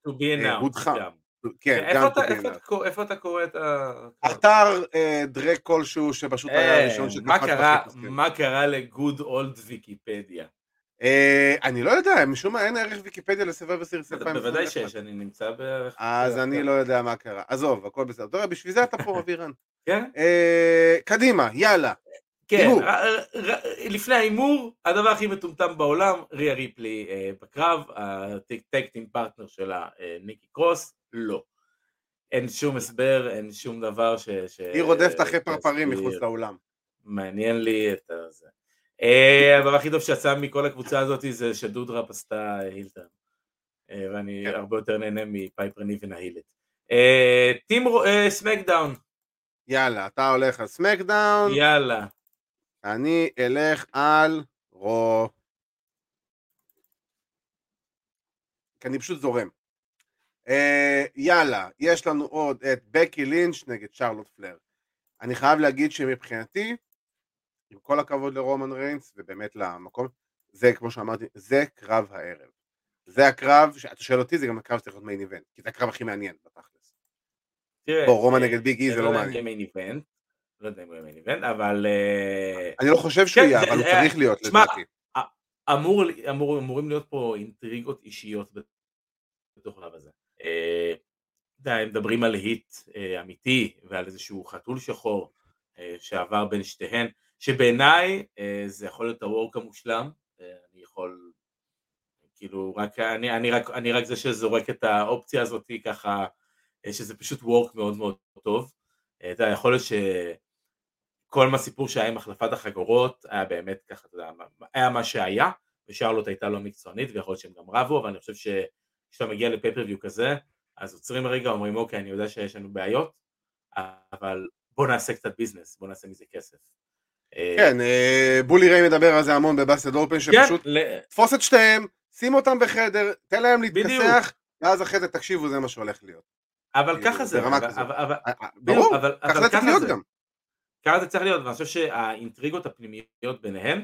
הודחה. כן, גם איפה אתה קורא את ה... אתר דרק כלשהו שפשוט היה הראשון שקפץ מה קרה לגוד אולד ויקיפדיה? אה, אני לא יודע, משום מה אין ערך ויקיפדיה לסבב סיריס 2021. בוודאי שיש, אני נמצא בערך... אז אני לא יודע מה קרה. עזוב, הכל בסדר. בשביל זה אתה פה, אבירן. כן? אה, קדימה, יאללה. כן, לפני ההימור, הדבר הכי מטומטם בעולם, ריה ריפלי אה, בקרב, ה tag team partner שלה, ניקי קרוס, לא. אין שום הסבר, אין שום דבר ש... היא רודפת אחרי פרפרים מחוץ לאולם. מעניין לי את זה. אה, הדבר הכי טוב שיצא מכל הקבוצה הזאת זה שדודראפ עשתה heel turn. אה, ואני כן. הרבה יותר נהנה מפייפר ניבן ההילית. אה, Team SmackDown. יאללה, אתה הולך על SmackDown. יאללה. אני אלך על Raw. כי אני פשוט זורם. יאללה, יש לנו עוד את בקי לינץ' נגד שרלוט פלייר. אני חייב להגיד שמבחינתי, עם כל הכבוד לרומן ריינס, ובאמת למקום, זה כמו שאמרתי, זה קרב הערב. זה הקרב, שאתה שואל אותי, זה גם הקרב שצריך להיות main event, כי זה הקרב הכי מעניין בתכלס. בוא, רומן נגד ביג אי זה לא מעניין. לא יודע אם הוא יהיה מיין איבנט, אבל... אה, אני לא חושב שהוא כן, יהיה, אבל הוא אה, צריך להיות, לדעתי. אמורים להיות פה אינטריגות אישיות בתוך הקרב הזה. אה, הם מדברים על היט אמיתי ועל איזשהו חתול שחור שעבר בין שתיהן. שבעיניי זה יכול להיות הוורק המושלם, אני יכול, כאילו, רק, אני, אני, רק, אני רק זה שזורק את האופציה הזאת ככה, שזה פשוט וורק מאוד מאוד טוב, אתה יודע, יכול להיות שכל מה סיפור שהיה עם החלפת החגורות היה באמת ככה, אתה יודע, היה מה שהיה, ושרלוט הייתה לא מקצוענית ויכול להיות שהם גם רבו, אבל אני חושב שכשאתה מגיע לפייפריוויו כזה, אז עוצרים רגע, אומרים אוקיי, אני יודע שיש לנו בעיות, אבל בוא נעשה קצת ביזנס, בוא נעשה מזה כסף. כן, אה, בולי ריי מדבר על זה המון בבאסטד אופן, שפשוט תפוס את שתיהם, שים אותם בחדר, תן להם להתכסח, ואז אחרי זה תקשיבו, זה מה שהולך להיות. אבל כאילו, ככה זה, ברור, ככה זה צריך להיות גם. ככה זה צריך להיות, ואני חושב שהאינטריגות הפנימיות ביניהם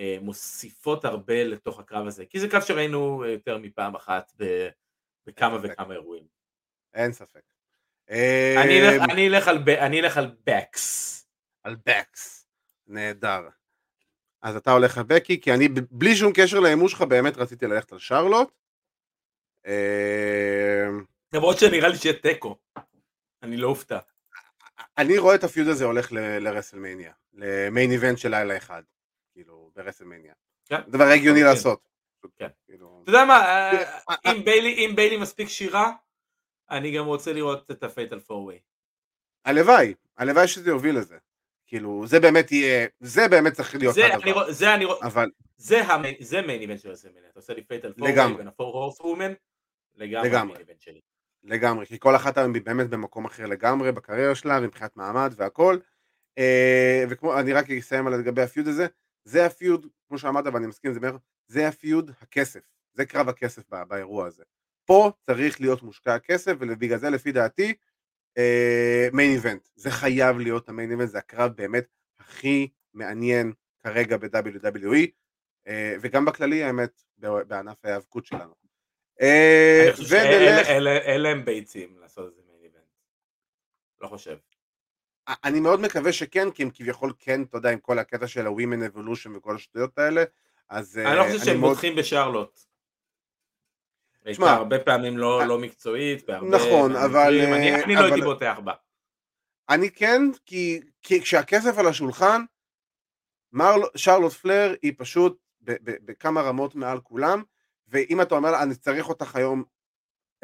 אה, מוסיפות הרבה לתוך הקרב הזה, כי זה קרב שראינו יותר מפעם אחת בכמה וכמה אירועים. אין ספק. אני אלך על בקס. על בקס. נהדר. אז אתה הולך על בקי, כי אני בלי שום קשר להימור שלך באמת רציתי ללכת על שרלוט. אה, למרות שנראה לי שיהיה תיקו. אני לא אופתע. אני רואה את ה feud הזה הולך ל WrestleMania, ל main event של לילה אחד, כאילו, ב WrestleMania. כן. דבר הגיוני כן. לעשות. כן. כאילו- אתה יודע מה, אה, אה, אם ביילי מספיק כשירה, אני גם רוצה לראות את ה fatal four way. הלוואי, הלוואי שזה יוביל לזה. כאילו, זה באמת יהיה, זה באמת צריך להיות הדבר. זה אני רואה, אבל... זה, main event של הסמינט, אתה עושה לי fatal four way בין ה Four Horsewomen, לגמרי main event שלי. לגמרי, כי כל אחת היא באמת במקום אחר לגמרי בקריירה שלה, מבחינת מעמד והכל. אה, וכמו, אני רק אסיים על לגבי ה feud הזה, זה ה feud, כמו שאמרת ואני מסכים זה, זה ה feud הכסף, זה קרב הכסף באירוע הזה. פה צריך להיות מושקע הכסף, ובגלל זה לפי דעתי, מיין uh, איבנט. זה חייב להיות המיין איבנט, זה הקרב באמת הכי מעניין כרגע ב-WWE, uh, וגם בכללי האמת, בענף ההיאבקות שלנו. חושב שאלה הם ביצים לעשות את זה מיין איבנט. לא חושב. אני מאוד מקווה שכן, כי הם כביכול כן, אתה יודע, עם כל הקטע של ה-Women Evolution וכל השטויות האלה, אז... אני לא חושב שהם בוטחים בשרלוט. הייתה הרבה פעמים לא, אה, לא מקצועית. נכון, אבל... אני, אני. לא הייתי בוטח בה. אני כן, כי, כי כשהכסף על השולחן, שרלוט פלר היא פשוט בכמה רמות מעל כולם, ואם אתה אומר, אני צריך אותך היום,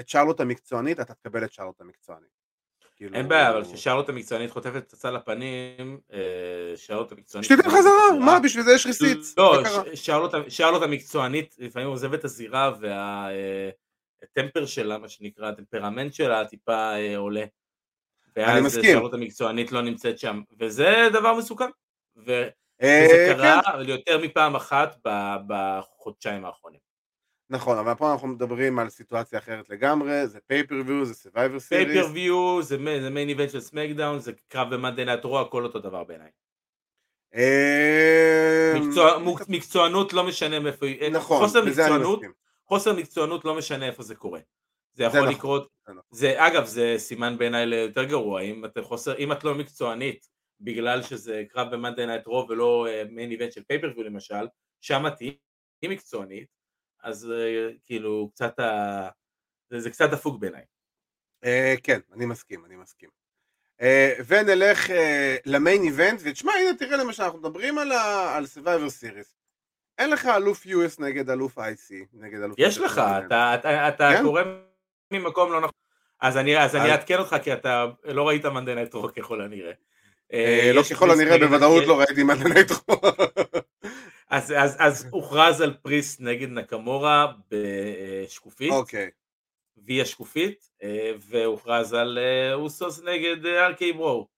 את שרלוט המקצוענית, אתה תקבל את שרלוט המקצוענית. כאילו... אין בעיה, אבל כששרלוט המקצוענית חוטפת פצצה לפנים, אה, שרלוט המקצוענית... שתיתן חזרה, מה, בשביל זה יש receipt. לא, שרלוט המקצוענית לפעמים עוזבת את הזירה וה temper שלה, מה שנקרא, הטמפרמנט שלה טיפה אה, עולה. אני מסכים. שרלוט המקצוענית לא נמצאת שם, וזה דבר מסוכן. וזה אה, קרה כן. יותר מפעם אחת בחודשיים האחרונים. נכון, אבל פה אנחנו מדברים על סיטואציה אחרת לגמרי, זה pay-per-view, זה Survivor Series. pay-per-view, זה main event של SmackDown, זה קרב ב Monday Night Raw, הכל אותו דבר בעיניי. אמ, מקצוענות לא משנה מאיפה היא, נכון, בזה אני מסכים. חוסר מקצוענות לא משנה איפה זה קורה. זה יכול נכון, לקרות, נכון. זה אגב זה סימן בעיניי ליותר גרוע, אם את, חוסר, אם את לא מקצוענית בגלל שזה קרב ב Monday Night ולא main event של pay-per-view למשל, שם תהיי מקצוענית אז אה, כאילו קצת, ה... זה, זה קצת דפוק בעיניי. אה, כן, אני מסכים, אני מסכים. Uh, ונלך uh, למיין איבנט, ותשמע, הנה תראה למשל, אנחנו מדברים על, ה... על Survivor Series. אין לך אלוף US נגד אלוף IC, נגד אלוף... יש לך, אתה, אתה, אתה כן? קורא ממקום לא נכון. אז אני, אז אעדכן אותך, כי אתה לא ראית מנדי נטרו ככל הנראה. לא ככל הנראה, בוודאות לא ראיתי מנדי נטרו. אז, הוכרז על פריסט נגד נקמורה בשקופית, אוקיי. via שקופית, אה, והוכרז על אה, אוסוס נגד אה, RK-Bro.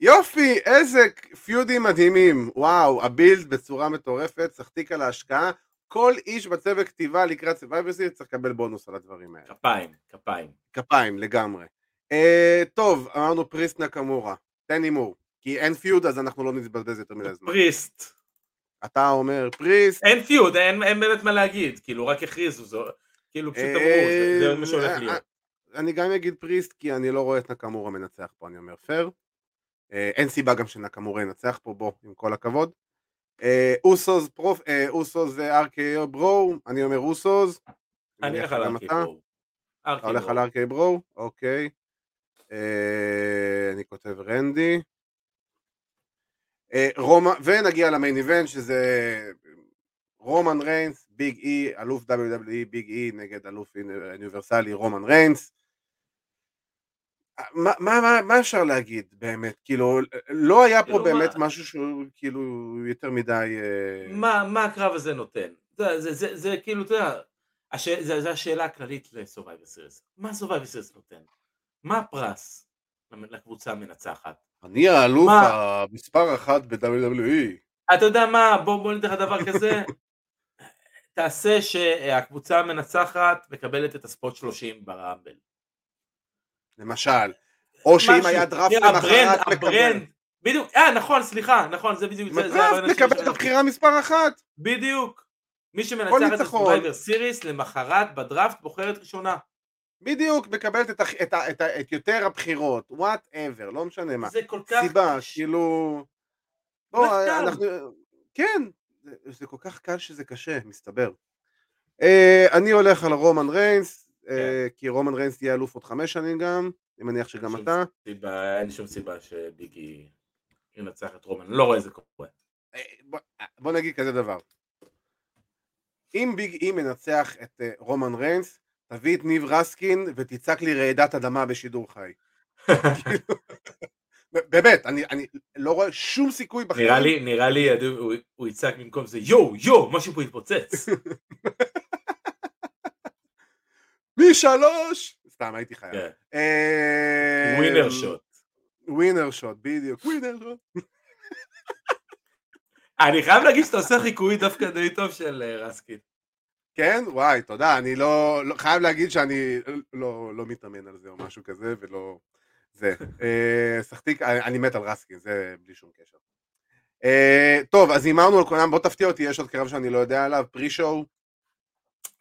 יופי, איזה feud ים מדהימים, וואו, ה build בצורה מטורפת, סחטיק על ההשקעה, כל איש בצוות כתיבה לקראת Survivor Series צריך לקבל בונוס על הדברים האלה. כפיים, כפיים. כפיים, לגמרי. אה, טוב, אמרנו פריסט נקמורה, תן הימור, כי אין feud אז אנחנו לא נתבזבז יותר מדי זמן. פריסט. אתה אומר פריסט. אין feud, אין, אין באמת מה להגיד, כאילו רק הכריזו, זו, כאילו פשוט אמרו, זה, זה מה שהולך אה, להיות. אני גם אגיד פריסט כי אני לא רואה את נקמורה מנצח פה, אני אומר פייר. אה, אין סיבה גם שנקמורה ינצח פה, בוא, עם כל הכבוד. אה, Usos פרופ, Usos ו RK-Bro, אני אומר אוסוס. אני הולך על RK-Bro. אתה הולך על RK-Bro? אוקיי. אני כותב רנדי. אה, רומא, ונגיע ל main event שזה רומן ריינס, ביג אי, אלוף WWE, ביג אי נגד אלוף אוניברסלי רומן ריינס. מה, מה, מה, מה אפשר להגיד באמת? כאילו, לא היה פה כאילו, באמת מה- משהו שהוא כאילו יותר מדי... אה, מה, מה הקרב הזה נותן? זה, זה, זה, זה כאילו, אתה יודע, הש... זה, זה השאלה הכללית ל-Survivor Series. מה Survivor Series נותן? מה הפרס לקבוצה המנצחת? אני האלוף מה? המספר אחת ב-WWE. אתה יודע מה, בוא, בוא ניתן לך דבר כזה, תעשה שהקבוצה המנצחת מקבלת את ה spot 30 ב Rumble. למשל. או שאם. היה draft ה brand, למחרת מקבל. בדיוק, אה נכון, סליחה, נכון, זה בדיוק, זה, הרעיון מקבל את הבחירה מספר אחת. בדיוק. מי שמנצח את. ה Survivor סיריס למחרת בדראפט בוחרת ראשונה. בדיוק, מקבלת את, את, את, את יותר הבחירות, וואט אבר, לא משנה מה. זה כל כך... סיבה, כאילו... בוא, מחקר. אנחנו... כן, זה, זה כל כך קל שזה קשה, מסתבר. Uh, אני הולך על רומן ריינס, uh, כן. כי רומן ריינס תהיה אלוף עוד חמש שנים גם, אני מניח שגם אתה. סיבה, אין שום סיבה שביגי ינצח את רומן, לא רואה איזה קורה. אה, בוא, בוא נגיד כזה דבר. אם ביג אי מנצח את אה, רומן ריינס, תביא את ניב רסקין ותצעק לי רעידת אדמה בשידור חי. כאילו, באמת, אני, אני לא רואה שום סיכוי בחיים. נראה לי, נראה לי, הוא- הוא יצעק במקום זה יואו, יואו, משהו פה התפוצץ. משלוש! סתם, הייתי חייב. winner shot. winner shot, בדיוק. winner shot. אני חייב להגיד שאתה עושה חיקוי דווקא די טוב של אה, רסקין. כן? וואי, תודה. אני לא... לא- חייב להגיד שאני לא לא מתאמן על זה או משהו כזה, ולא... זה. אה, שחקתי... אני אני מת על רסקין, זה בלי שום קשר. אה, טוב, אז הימרנו על כולם, בוא תפתיע אותי, יש עוד קרב שאני לא יודע עליו, pre-show.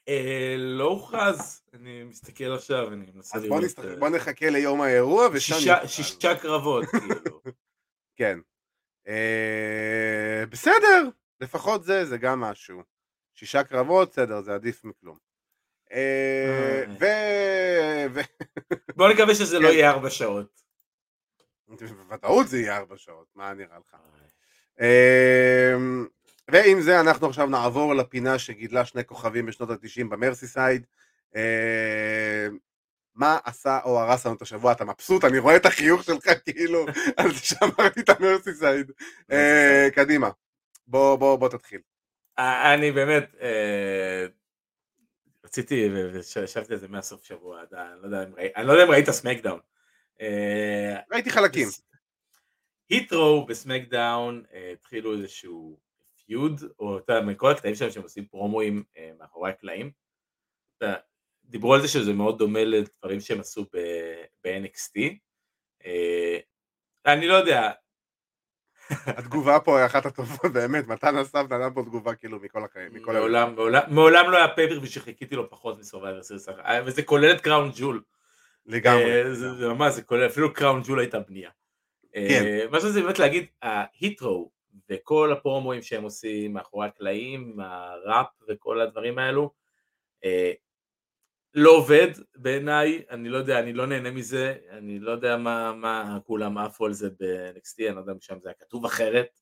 אה, לא הוכרז, אני מסתכל עכשיו, אני מנסה אז לראות. בוא, נסת... אה, בוא נחכה ליום האירוע ושם... שישה-. שישה קרבות, כאילו. כן. אה, בסדר, לפחות זה, זה גם משהו. שישה קרבות, בסדר, זה עדיף מכלום. אה, אה. ו... בוא נקווה שזה לא כן. יהיה ארבע שעות. בוודאות זה יהיה ארבע שעות, מה נראה לך? אה, ועם זה אנחנו עכשיו נעבור לפינה שגידלה שני כוכבים בשנות ה-90 במרסיסייד. מה עשה או הרס לנו את השבוע? אתה מבסוט? אני רואה את החיוך שלך כאילו על זה שאמרתי את המרסיסייד. קדימה, בוא תתחיל. אה, אני באמת, אה, רציתי, וישבתי על זה מהסוף שבוע, אני לא יודע אם ראי- אני לא יודע אם ראית SmackDown. אה, ראיתי חלקים. Hit Row ב SmackDown התחילו איזשהו feud, או אתה יודע, מכל הקטעים שלהם שהם עושים פרומואים מאחורי הקלעים. דיברו על זה שזה מאוד דומה לדברים שהם עשו ב-NXT. אני לא יודע, התגובה פה היא אחת הטובות, באמת, מתן אסף נתן פה תגובה כאילו מכל החיים, מכל הלב. מעולם, מעולם, מעולם לא היה פייפר שחיכיתי לו פחות מסורווייבר סיריס, וזה כולל את קראון ג'ול. לגמרי. אה, זה ממש, זה כולל, אפילו קראון ג'ול הייתה בנייה. אה, כן. מה שזה באמת להגיד, ההיטרו וכל הפרומואים שהם עושים מאחורי הקלעים, הראפ וכל הדברים האלו, אה, לא עובד בעיניי, אני לא יודע, אני לא נהנה מזה, אני לא יודע מה, מה כולם עפו על זה ב-NXT, אני לא יודע אם שם זה היה כתוב אחרת,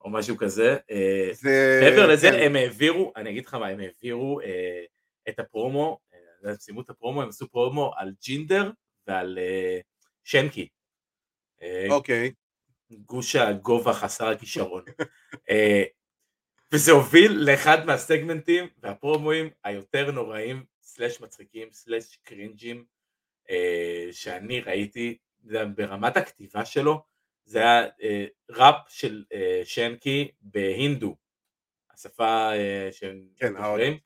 או משהו כזה. אה, זה... מעבר לזה, כן. הם העבירו, אני אגיד לך מה, הם העבירו אה, את הפרומו, אה, הם סיימו את הפרומו, הם עשו פרומו על ג'ינדר ועל אה, שנקי. אה, אוקיי. גוש הגובה חסר הכישרון. אה, וזה הוביל לאחד מהסגמנטים והפרומואים היותר נוראים, סלאש מצחיקים, סלאש קרינג'ים, אה, שאני ראיתי, זה ברמת הכתיבה שלו, זה היה אה, ראפ של אה, שנקי בהינדו, השפה אה, שהם כן, דוברים.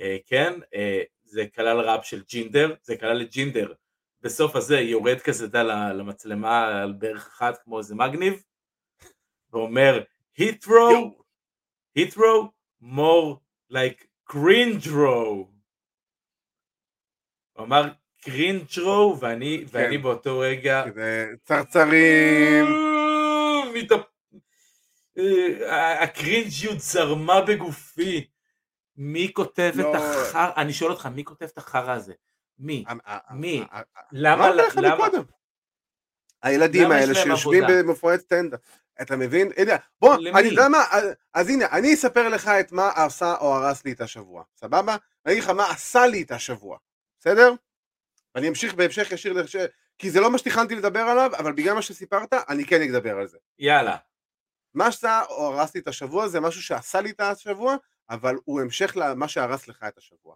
אה, כן, אה, זה כלל ראפ של ג'ינדר, זה כלל את ג'ינדר. בסוף הזה יורד כזה, אתה למצלמה על בערך אחת כמו איזה מגניב, ואומר, Hit Row. Hit Row, more like Cringe Row. הוא אמר Cringe Row, ואני, ואני באותו רגע, צרצרים. מתאפ- אה, הקרינג'יות זרמה בגופי. מי כותב את לא. החרא, אני שואל אותך, מי כותב את החרא הזה? מי? מי? אה, למה, למה. הילדים האלה שיושבים? במופעי סטנדאפ. אתה מבין? הנה, בוא, למי? אני יודע מה, אז, אז הנה, אני אספר לך את מה עשה או הרס לי את השבוע, סבבה? אני אגיד לך מה עשה לי את השבוע, בסדר? אני אמשיך בהמשך ישיר, לש... כי זה לא מה שתכננתי לדבר עליו, אבל בגלל מה שסיפרת, אני כן אדבר על זה. יאללה. מה או הרס לי את השבוע זה משהו שעשה לי את השבוע, אבל הוא המשך למה שהרס לך את השבוע.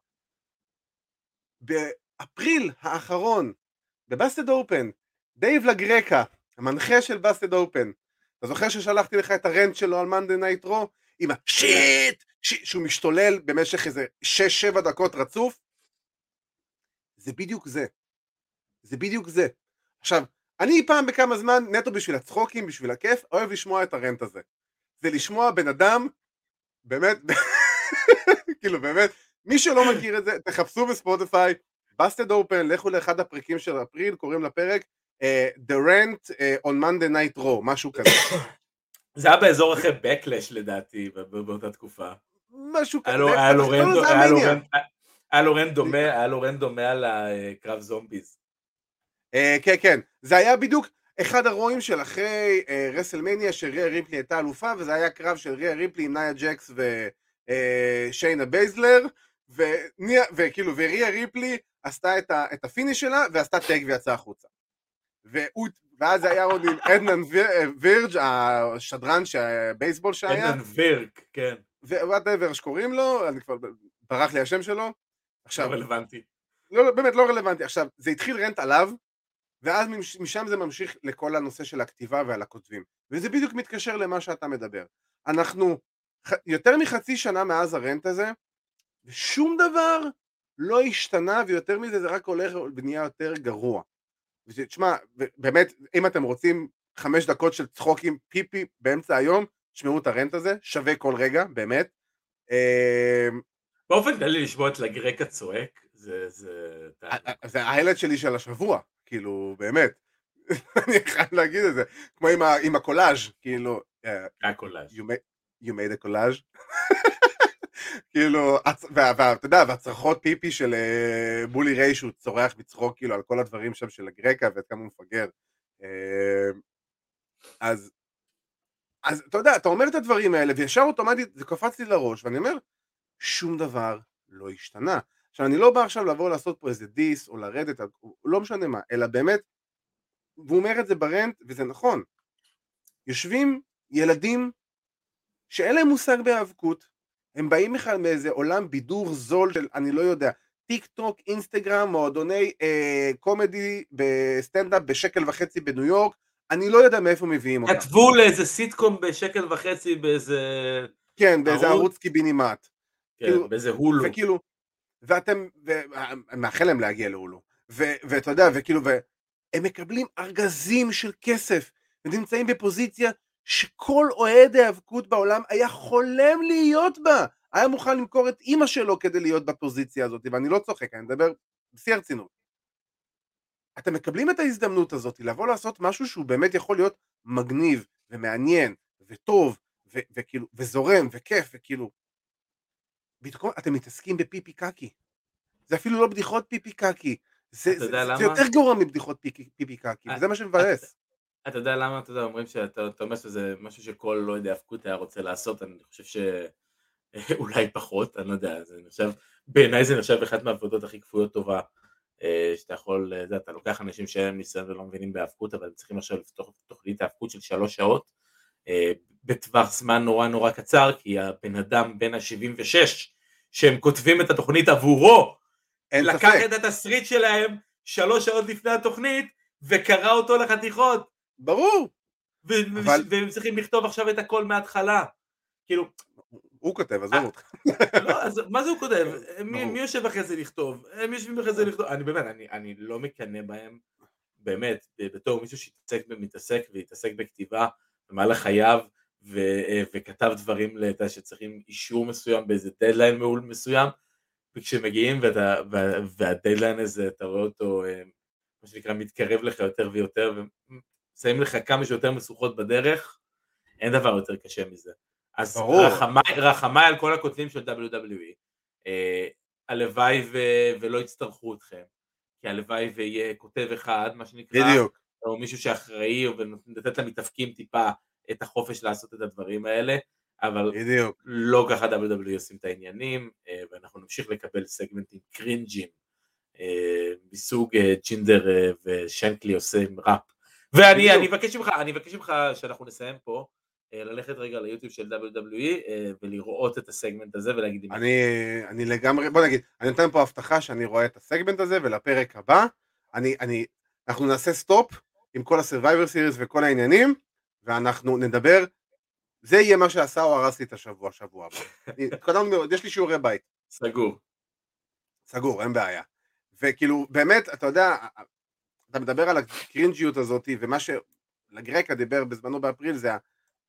באפריל האחרון, ב Busted Open, דייב לגרקה, המנחה של Busted Open, אתה זוכר ששלחתי לך את ה rant שלו על Monday Night Raw? עם ה shit, שהוא משתולל במשך איזה 6-7 דקות רצוף? זה בדיוק זה. זה בדיוק זה. עכשיו, אני פעם בכמה זמן, נטו בשביל הצחוקים, בשביל הכיף, אוהב לשמוע את ה rant הזה. זה לשמוע בן אדם, באמת, כאילו באמת, מי שלא מכיר את זה, תחפשו בספוטיפיי, בסטד אופן, לכו לאחד הפרקים של אפריל, קוראים לפרק uh, The Rent uh, on Monday Night Raw, משהו כזה. זה היה באזור אחרי Backlash לדעתי, באותה תקופה. משהו כזה. היה לורן דומה, היה לורן דומה על הקרב זומביז. אה, כן, כן. זה היה בדיוק אחד ה Raw ים של אחרי WrestleMania שריה ריפלי הייתה אלופה, וזה היה קרב של ריה ריפלי עם נאיה ג'קס ושיינה בייזלר, וכאילו, וריה ריפלי עשתה את, ה finish שלה, ועשתה tag ויצאה החוצה. ואז היה עוד עם אדנן וירג', השדרן בייסבול שהיה. אדנן וירג, כן. whatever שקוראים לו, אני כבר, ברח לי השם שלו. עכשיו, לא רלוונטי. לא, לא, באמת לא רלוונטי. עכשיו, זה התחיל רנט עליו, ואז משם זה ממשיך לכל הנושא של הכתיבה ועל הכותבים. וזה בדיוק מתקשר למה שאתה מדבר. אנחנו יותר מחצי שנה מאז הרנט הזה, ושום דבר לא השתנה, ויותר מזה זה רק הולך ונהיה יותר גרוע. תשמע, באמת, אם אתם רוצים חמש דקות של צחוקים פיפי באמצע היום, תשמעו את הרנט הזה, שווה כל רגע, באמת. באופן כללי לשמוע את לגרקה צועק, זה... זה זה ההילד שלי של השבוע, כאילו, באמת. אני חייב להגיד את זה, כמו עם, הקולאז', כאילו... אה, הקולאז'. You made, a collage. כאילו, ואתה יודע, והצרחות פיפי של אה, בולי ריי שהוא צורח מצחוק כאילו על כל הדברים שם של הגרקה ועד כמה הוא מפגר. אה, אז, אז אתה יודע, אתה אומר את הדברים האלה וישר אוטומטית זה קפץ לי לראש ואני אומר, שום דבר לא השתנה. עכשיו אני לא בא עכשיו לבוא לעשות פה איזה diss או לרדת, לא משנה מה, אלא באמת, והוא אומר את זה ב rant וזה נכון, יושבים ילדים שאין להם מושג בהיאבקות, הם באים בכלל מאיזה עולם בידור זול של אני לא יודע, טיק טוק, אינסטגרם, מועדוני אה, comedy בסטנדאפ בשקל וחצי בניו יורק, אני לא יודע מאיפה מביאים אותם. כתבו לאיזה סיטקום בשקל וחצי באיזה... כן, באיזה ערוץ, ערוץ קיבינימט. כן, כאילו, באיזה הולו. וכאילו, ואתם, ואני מאחל להם להגיע להולו. ואתה יודע, וכאילו, והם מקבלים ארגזים של כסף, ונמצאים בפוזיציה שכל אוהד ההיאבקות בעולם היה חולם להיות בה, היה מוכן למכור את אימא שלו כדי להיות בפוזיציה הזאת, ואני לא צוחק, אני מדבר בשיא הרצינות. אתם מקבלים את ההזדמנות הזאת לבוא לעשות משהו שהוא באמת יכול להיות מגניב ומעניין וטוב ו- וכאילו וזורם וכיף וכאילו בתקום, אתם מתעסקים בפיפי קקי. זה אפילו לא בדיחות פיפי קקי. זה, זה, זה יותר גרוע מבדיחות פיפי, פיפי קקי וזה מה שמבאס. אתה יודע למה, אתה יודע, אומרים שאתה אומר שזה משהו שכל לא יודע הפקות היה רוצה לעשות, אני חושב שאולי פחות, אני לא יודע, זה נחשב, בעיניי זה נחשב אחת מהעבודות הכי כפויות טובה, אה, שאתה יכול, אתה יודע, אתה לוקח אנשים שאין להם ניסיון ולא מבינים בהאבקות, אבל הם צריכים עכשיו לפתוח תוכנית האבקות של שלוש שעות, אה, בטווח זמן נורא נורא קצר, כי הבן אדם בן ה-76, שהם כותבים את התוכנית עבורו, לקח את התסריט שלהם שלוש שעות לפני התוכנית, וקרא אותו לחתיכות. ברור. אבל... והם צריכים לכתוב עכשיו את הכל מההתחלה. כאילו... הוא כותב, עזוב אותך. לא, אז מה זה הוא כותב? מי, מי יושב אחרי זה לכתוב? הם יושבים אחרי זה לכתוב. אני באמת, אני, אני לא מקנא בהם, באמת, בתור מישהו שהתעסק ומתעסק והתעסק בכתיבה במהלך חייו, ו, וכתב דברים לתה, שצריכים אישור מסוים באיזה דדליין מעול מסוים, וכשמגיעים ואתה, והדדליין הזה, אתה רואה אותו, אה, מה שנקרא, מתקרב לך יותר ויותר, שמים לך כמה שיותר משוכות בדרך, אין דבר יותר קשה מזה. אז רחמיי, רחמי על כל הכותבים של WWE, אה, הלוואי ו, ולא יצטרכו אתכם, כי הלוואי ויהיה כותב אחד, מה שנקרא, בדיוק. או מישהו שאחראי, ולתת למתאפקים טיפה את החופש לעשות את הדברים האלה, אבל בדיוק. לא ככה WWE עושים את העניינים, אה, ואנחנו נמשיך לקבל סגמנטים קרינג'ים אה, מסוג אה, ג'ינדר ושנקי עושים ראפ. ואני אבקש ממך, אני אבקש ממך שאנחנו נסיים פה, ללכת רגע ליוטיוב של WWE ולראות את הסגמנט הזה ולהגיד לי... אני, אני לגמרי, בוא נגיד, אני נותן פה הבטחה שאני רואה את הסגמנט הזה ולפרק הבא, אני, אני, אנחנו נעשה stop עם כל ה-survivor series וכל העניינים, ואנחנו נדבר זה יהיה מה שעשה או הרס לי את השבוע, שבוע הבא. התקדמנו מאוד, יש לי שיעורי בית. סגור. סגור, אין בעיה. וכאילו, באמת, אתה יודע, אתה מדבר על הקרינג'יות הזאת, ומה שלגרקה דיבר בזמנו באפריל זה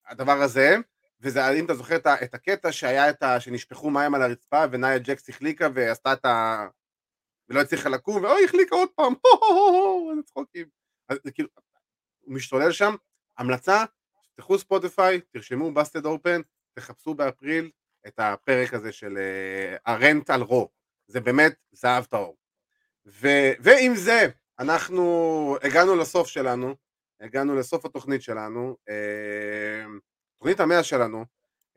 הדבר הזה, וזה, אם אתה זוכר את הקטע שהיה את ה... שנשפכו מים על הרצפה, ונאיה ג'קס החליקה ועשתה את ה... ולא הצליחה לקום, ואוי, החליקה עוד פעם, איזה צחוקים. אז כאילו, הוא משתולל שם, המלצה, תפתחו ספוטיפיי, תרשמו Busted Open, תחפשו באפריל את הפרק הזה של ה rant על Raw, זה באמת זהב טהור. ועם זה, אנחנו הגענו לסוף שלנו, הגענו לסוף התוכנית שלנו, אה, תוכנית המאה שלנו,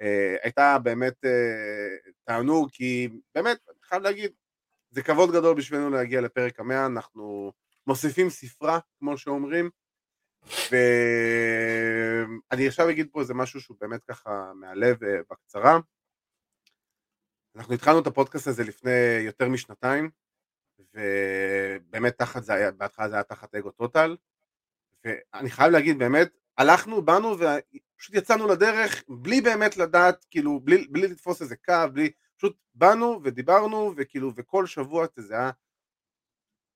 אה, הייתה באמת אה, תענוג, כי באמת, אני חייב להגיד, זה כבוד גדול בשבילנו להגיע לפרק המאה, אנחנו מוסיפים ספרה, כמו שאומרים, ואני עכשיו אגיד פה איזה משהו שהוא באמת ככה מהלב אה, בקצרה. אנחנו התחלנו את הפודקאסט הזה לפני יותר משנתיים, ובאמת תחת זה היה, בהתחלה זה היה תחת אגו טוטל, ואני חייב להגיד באמת, הלכנו, באנו ופשוט יצאנו לדרך בלי באמת לדעת, כאילו, בלי, בלי לתפוס איזה קו, בלי, פשוט באנו ודיברנו, וכאילו, וכל שבוע זה היה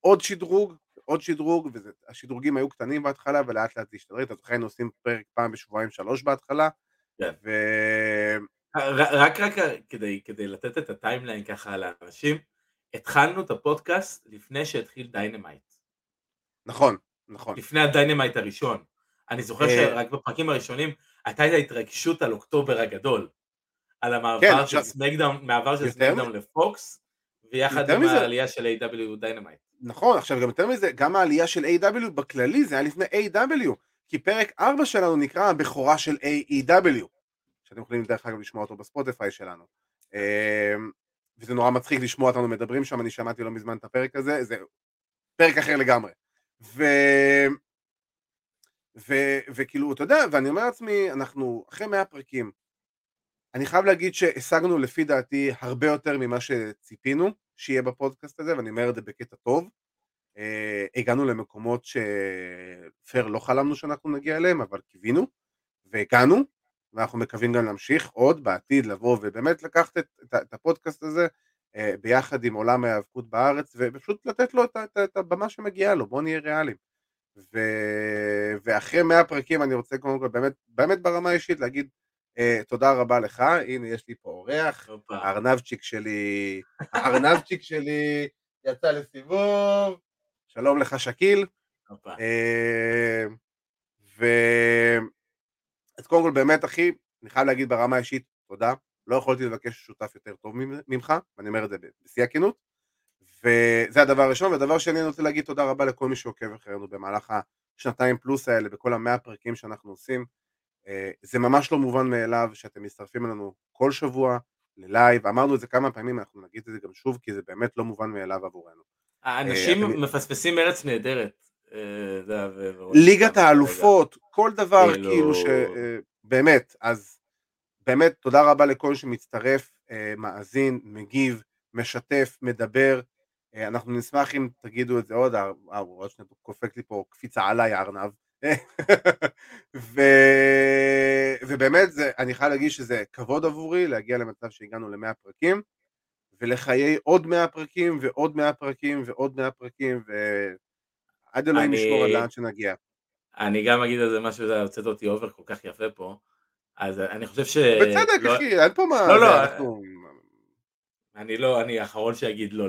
עוד שדרוג, עוד שדרוג, והשדרוגים היו קטנים בהתחלה ולאט לאט זה השתדרג, אתה זוכר היינו עושים פרק פעם בשבועיים שלוש בהתחלה, כן. ו... רק רק כדי, כדי לתת את ה timeline ככה לאנשים, התחלנו את הפודקאסט לפני שהתחיל Dynamite. נכון, נכון. לפני ה Dynamite הראשון. אני זוכר אה, שרק בפרקים הראשונים הייתה את ההתרגשות על אוקטובר הגדול. על המעבר כן, של SmackDown, מעבר של SmackDown לפוקס, ויחד עם העלייה של A.E.W. Dynamite. נכון, עכשיו גם יותר מזה, גם העלייה של A.E.W. בכללי זה היה לפני A.E.W. כי פרק 4 שלנו נקרא הבכורה של A.E.W. שאתם יכולים דרך אגב לשמוע אותו בספוטיפיי שלנו. אמ, וזה נורא מצחיק לשמוע אותנו מדברים שם, אני שמעתי לא מזמן את הפרק הזה, זה פרק אחר לגמרי. ו... ו... וכאילו, אתה יודע, ואני אומר לעצמי, אנחנו אחרי 100 פרקים, אני חייב להגיד שהשגנו לפי דעתי הרבה יותר ממה שציפינו שיהיה בפודקאסט הזה, ואני אומר את זה בקטע טוב. Uh, הגענו למקומות שפייר לא חלמנו שאנחנו נגיע אליהם, אבל קיווינו, והגענו, ואנחנו מקווים גם להמשיך עוד בעתיד לבוא ובאמת לקחת את, את, את הפודקאסט הזה uh, ביחד עם עולם ההיאבקות בארץ, ופשוט לתת לו את, את, את הבמה שמגיעה לו, בואו נהיה ריאליים. ואחרי 100 פרקים אני רוצה קודם כל באמת, באמת ברמה האישית להגיד תודה רבה לך, הנה יש לי פה אורח, הארנבצ'יק שלי, הארנבצ'יק שלי יצא לסיבוב, שלום לך שקיל. Uh, ו... אז קודם כל באמת אחי, אני חייב להגיד ברמה האישית תודה, לא יכולתי לבקש שותף יותר טוב ממך, ואני אומר את זה בשיא הכנות, וזה הדבר הראשון, והדבר שני אני רוצה להגיד תודה רבה לכל מי שעוקב אחרינו במהלך השנתיים פלוס האלה, בכל המאה פרקים שאנחנו עושים, אה, זה ממש לא מובן מאליו שאתם מצטרפים אלינו כל שבוע ללייב, אמרנו את זה כמה פעמים, אנחנו נגיד את זה גם שוב, כי זה באמת לא מובן מאליו עבורנו. האנשים אה, מפספסים ארץ נהדרת. אה, ליגת האלופות, כל דבר כאילו, כאילו ש... באמת, אז באמת תודה רבה לכל שמצטרף, מאזין, מגיב, משתף, מדבר. אנחנו נשמח אם תגידו את זה עוד, עוד שניה קופק לי פה קפיצה עליי ארנב. ו... ובאמת זה, אני חייב להגיד שזה כבוד עבורי להגיע למצב שהגענו למאה פרקים ולחיי עוד מאה פרקים ועוד מאה פרקים ועוד מאה פרקים ועד אלוהים אני... לשמור עד לאן שנגיע. אני גם אגיד על זה משהו, זה הוצאת אותי אובר כל כך יפה פה, אז אני חושב ש... בצדק לא... אחי, אין פה מה... לא, לא, אנחנו... אני לא, אני האחרון שיגיד לו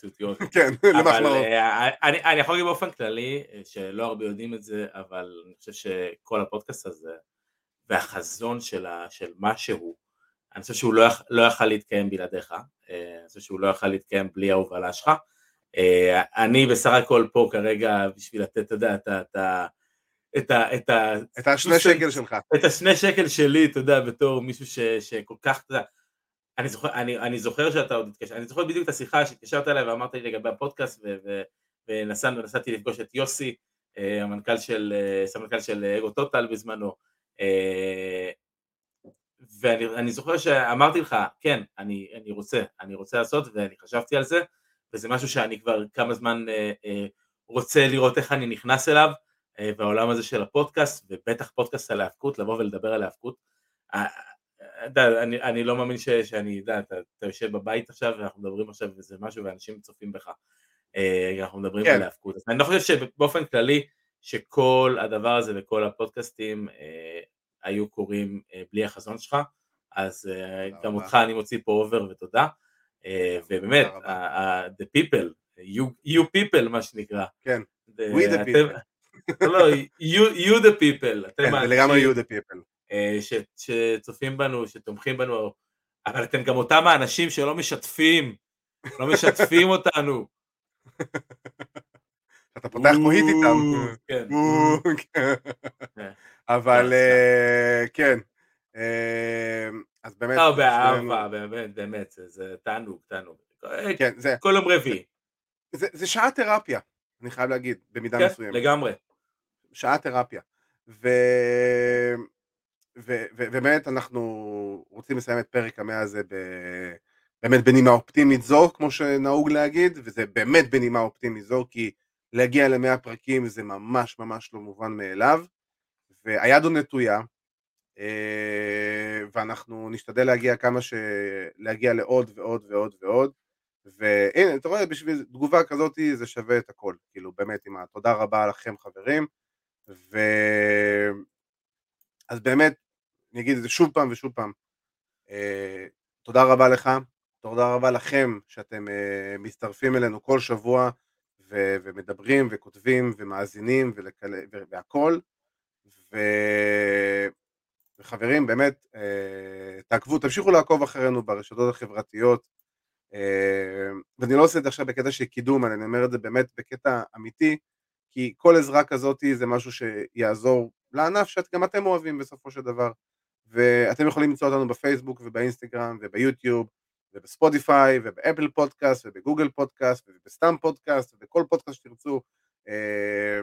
שיוציאו עוד. כן, למחמאות. אה, אני, אני יכול להגיד באופן כללי, אה, שלא הרבה יודעים את זה, אבל אני חושב שכל הפודקאסט הזה, והחזון של, ה, של מה שהוא, אני חושב שהוא לא, לא יכל להתקיים בלעדיך, אה, אני חושב שהוא לא יכל להתקיים בלי ההובלה שלך. אני בסך הכל פה כרגע בשביל לתת, אתה יודע, את את, ה, את, ה, את השני שקל שלך. את השני שקל שלי, אתה יודע, בתור מישהו ש, שכל כך, אתה יודע, אני זוכר, אני, אני זוכר שאתה עוד התקשר, אני זוכר בדיוק את השיחה שהתקשרת אליי ואמרת לי לגבי הפודקאסט ונסעתי לפגוש את יוסי, אה, המנכ"ל של, אה, סמנכ"ל של אגו טוטל בזמנו, אה, ואני זוכר שאמרתי לך, כן, אני, אני רוצה, אני רוצה לעשות ואני חשבתי על זה, וזה משהו שאני כבר כמה זמן רוצה לראות איך אני נכנס אליו, והעולם הזה של הפודקאסט, ובטח פודקאסט על ההאבקות, לבוא ולדבר על אני, אני לא מאמין ש, שאני, יודע, אתה, אתה יושב בבית עכשיו ואנחנו מדברים עכשיו וזה משהו ואנשים צופים בך. אה, אנחנו מדברים כן. על ההאבקות. אני לא חושב שבאופן כללי שכל הדבר הזה וכל הפודקאסטים אה, היו קורים אה, בלי החזון שלך, אז אה, גם אותך אני מוציא פה אובר ותודה. אה, ובאמת, the people, you, you people מה שנקרא. כן, we the people. לא, you, you the people. כן, זה לגמרי you the people. אה, ש, שצופים בנו, שתומכים בנו, אבל אתם גם אותם האנשים שלא משתפים, לא משתפים אותנו. אתה פותח פה היט איתם. כן. כן. אבל אה, כן. אה, אז באמת. לא, באהבה, באמת, באמת, זה תענוג, תענוג. כן, זה... כל יום רביעי. זה שעה תרפיה, אני חייב להגיד, במידה כן, מסוימת. לגמרי. שעה תרפיה. ובאמת אנחנו רוצים לסיים את פרק המאה הזה ב... באמת בנימה אופטימית זו, כמו שנהוג להגיד, וזה באמת בנימה אופטימית זו, כי להגיע למאה פרקים זה ממש ממש לא מובן מאליו, והיד עוד נטויה, אה, ואנחנו נשתדל להגיע כמה ש... להגיע לעוד ועוד ועוד ועוד, והנה, אתה רואה, בשביל תגובה כזאת זה שווה את הכל, כאילו, באמת, עם התודה רבה לכם חברים, ו... אז באמת, אני אגיד את זה שוב פעם ושוב פעם. אה, תודה רבה לך, תודה רבה לכם שאתם אה, מצטרפים אלינו כל שבוע ו- ומדברים וכותבים ומאזינים ולכל... והכל. ו... וחברים, באמת, אה, תעקבו, תמשיכו לעקוב אחרינו ברשתות החברתיות. אה, ואני לא עושה את זה עכשיו בקטע של קידום, אני אומר את זה באמת בקטע אמיתי, כי כל עזרה כזאת זה משהו שיעזור לענף שגם אתם אוהבים בסופו של דבר. ואתם יכולים למצוא אותנו בפייסבוק ובאינסטגרם וביוטיוב ובספוטיפיי ובאפל פודקאסט ובגוגל פודקאסט ובסתם פודקאסט ובכל פודקאסט שתרצו אה,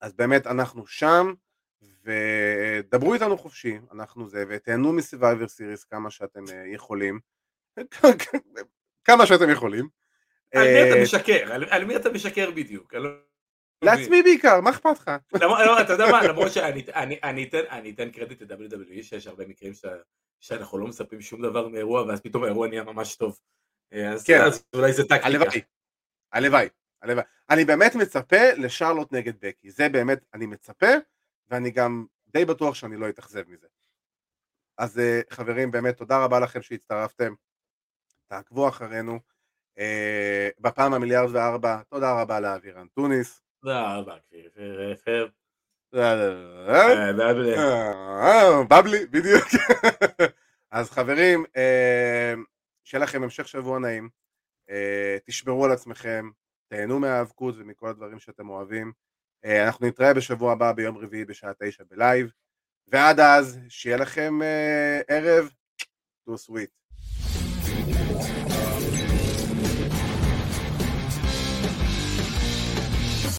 אז באמת אנחנו שם ודברו איתנו חופשי, אנחנו זה, ותהנו סיריס כמה שאתם אה, יכולים, כמה שאתם יכולים. על מי אתה אה, משקר? על מי אתה משקר בדיוק? לא לעצמי בעיקר, מה אכפת לך? לא, אתה יודע מה, למרות שאני אתן קרדיט ל-WWE, שיש הרבה מקרים שאנחנו לא מספרים שום דבר מאירוע, ואז פתאום האירוע נהיה ממש טוב. אה, כן. אז אולי זה טקטיקה. הלוואי, הלוואי, הלוואי. אני באמת מצפה לשרלוט נגד בקי, זה באמת, אני מצפה, ואני גם די בטוח שאני לא אתאכזב מזה. אז אה, חברים, באמת תודה רבה לכם שהצטרפתם, תעקבו אחרינו. Uh, בפעם המיליארד וארבע, תודה רבה לאבירן טוניס. תודה רבה, בבלי, בדיוק. אז חברים, שיהיה לכם המשך שבוע נעים, תשמרו על עצמכם, תהנו מהאבקות ומכל הדברים שאתם אוהבים. אנחנו נתראה בשבוע הבא ביום רביעי בשעה תשע בלייב, ועד אז, שיהיה לכם ערב, too sweet.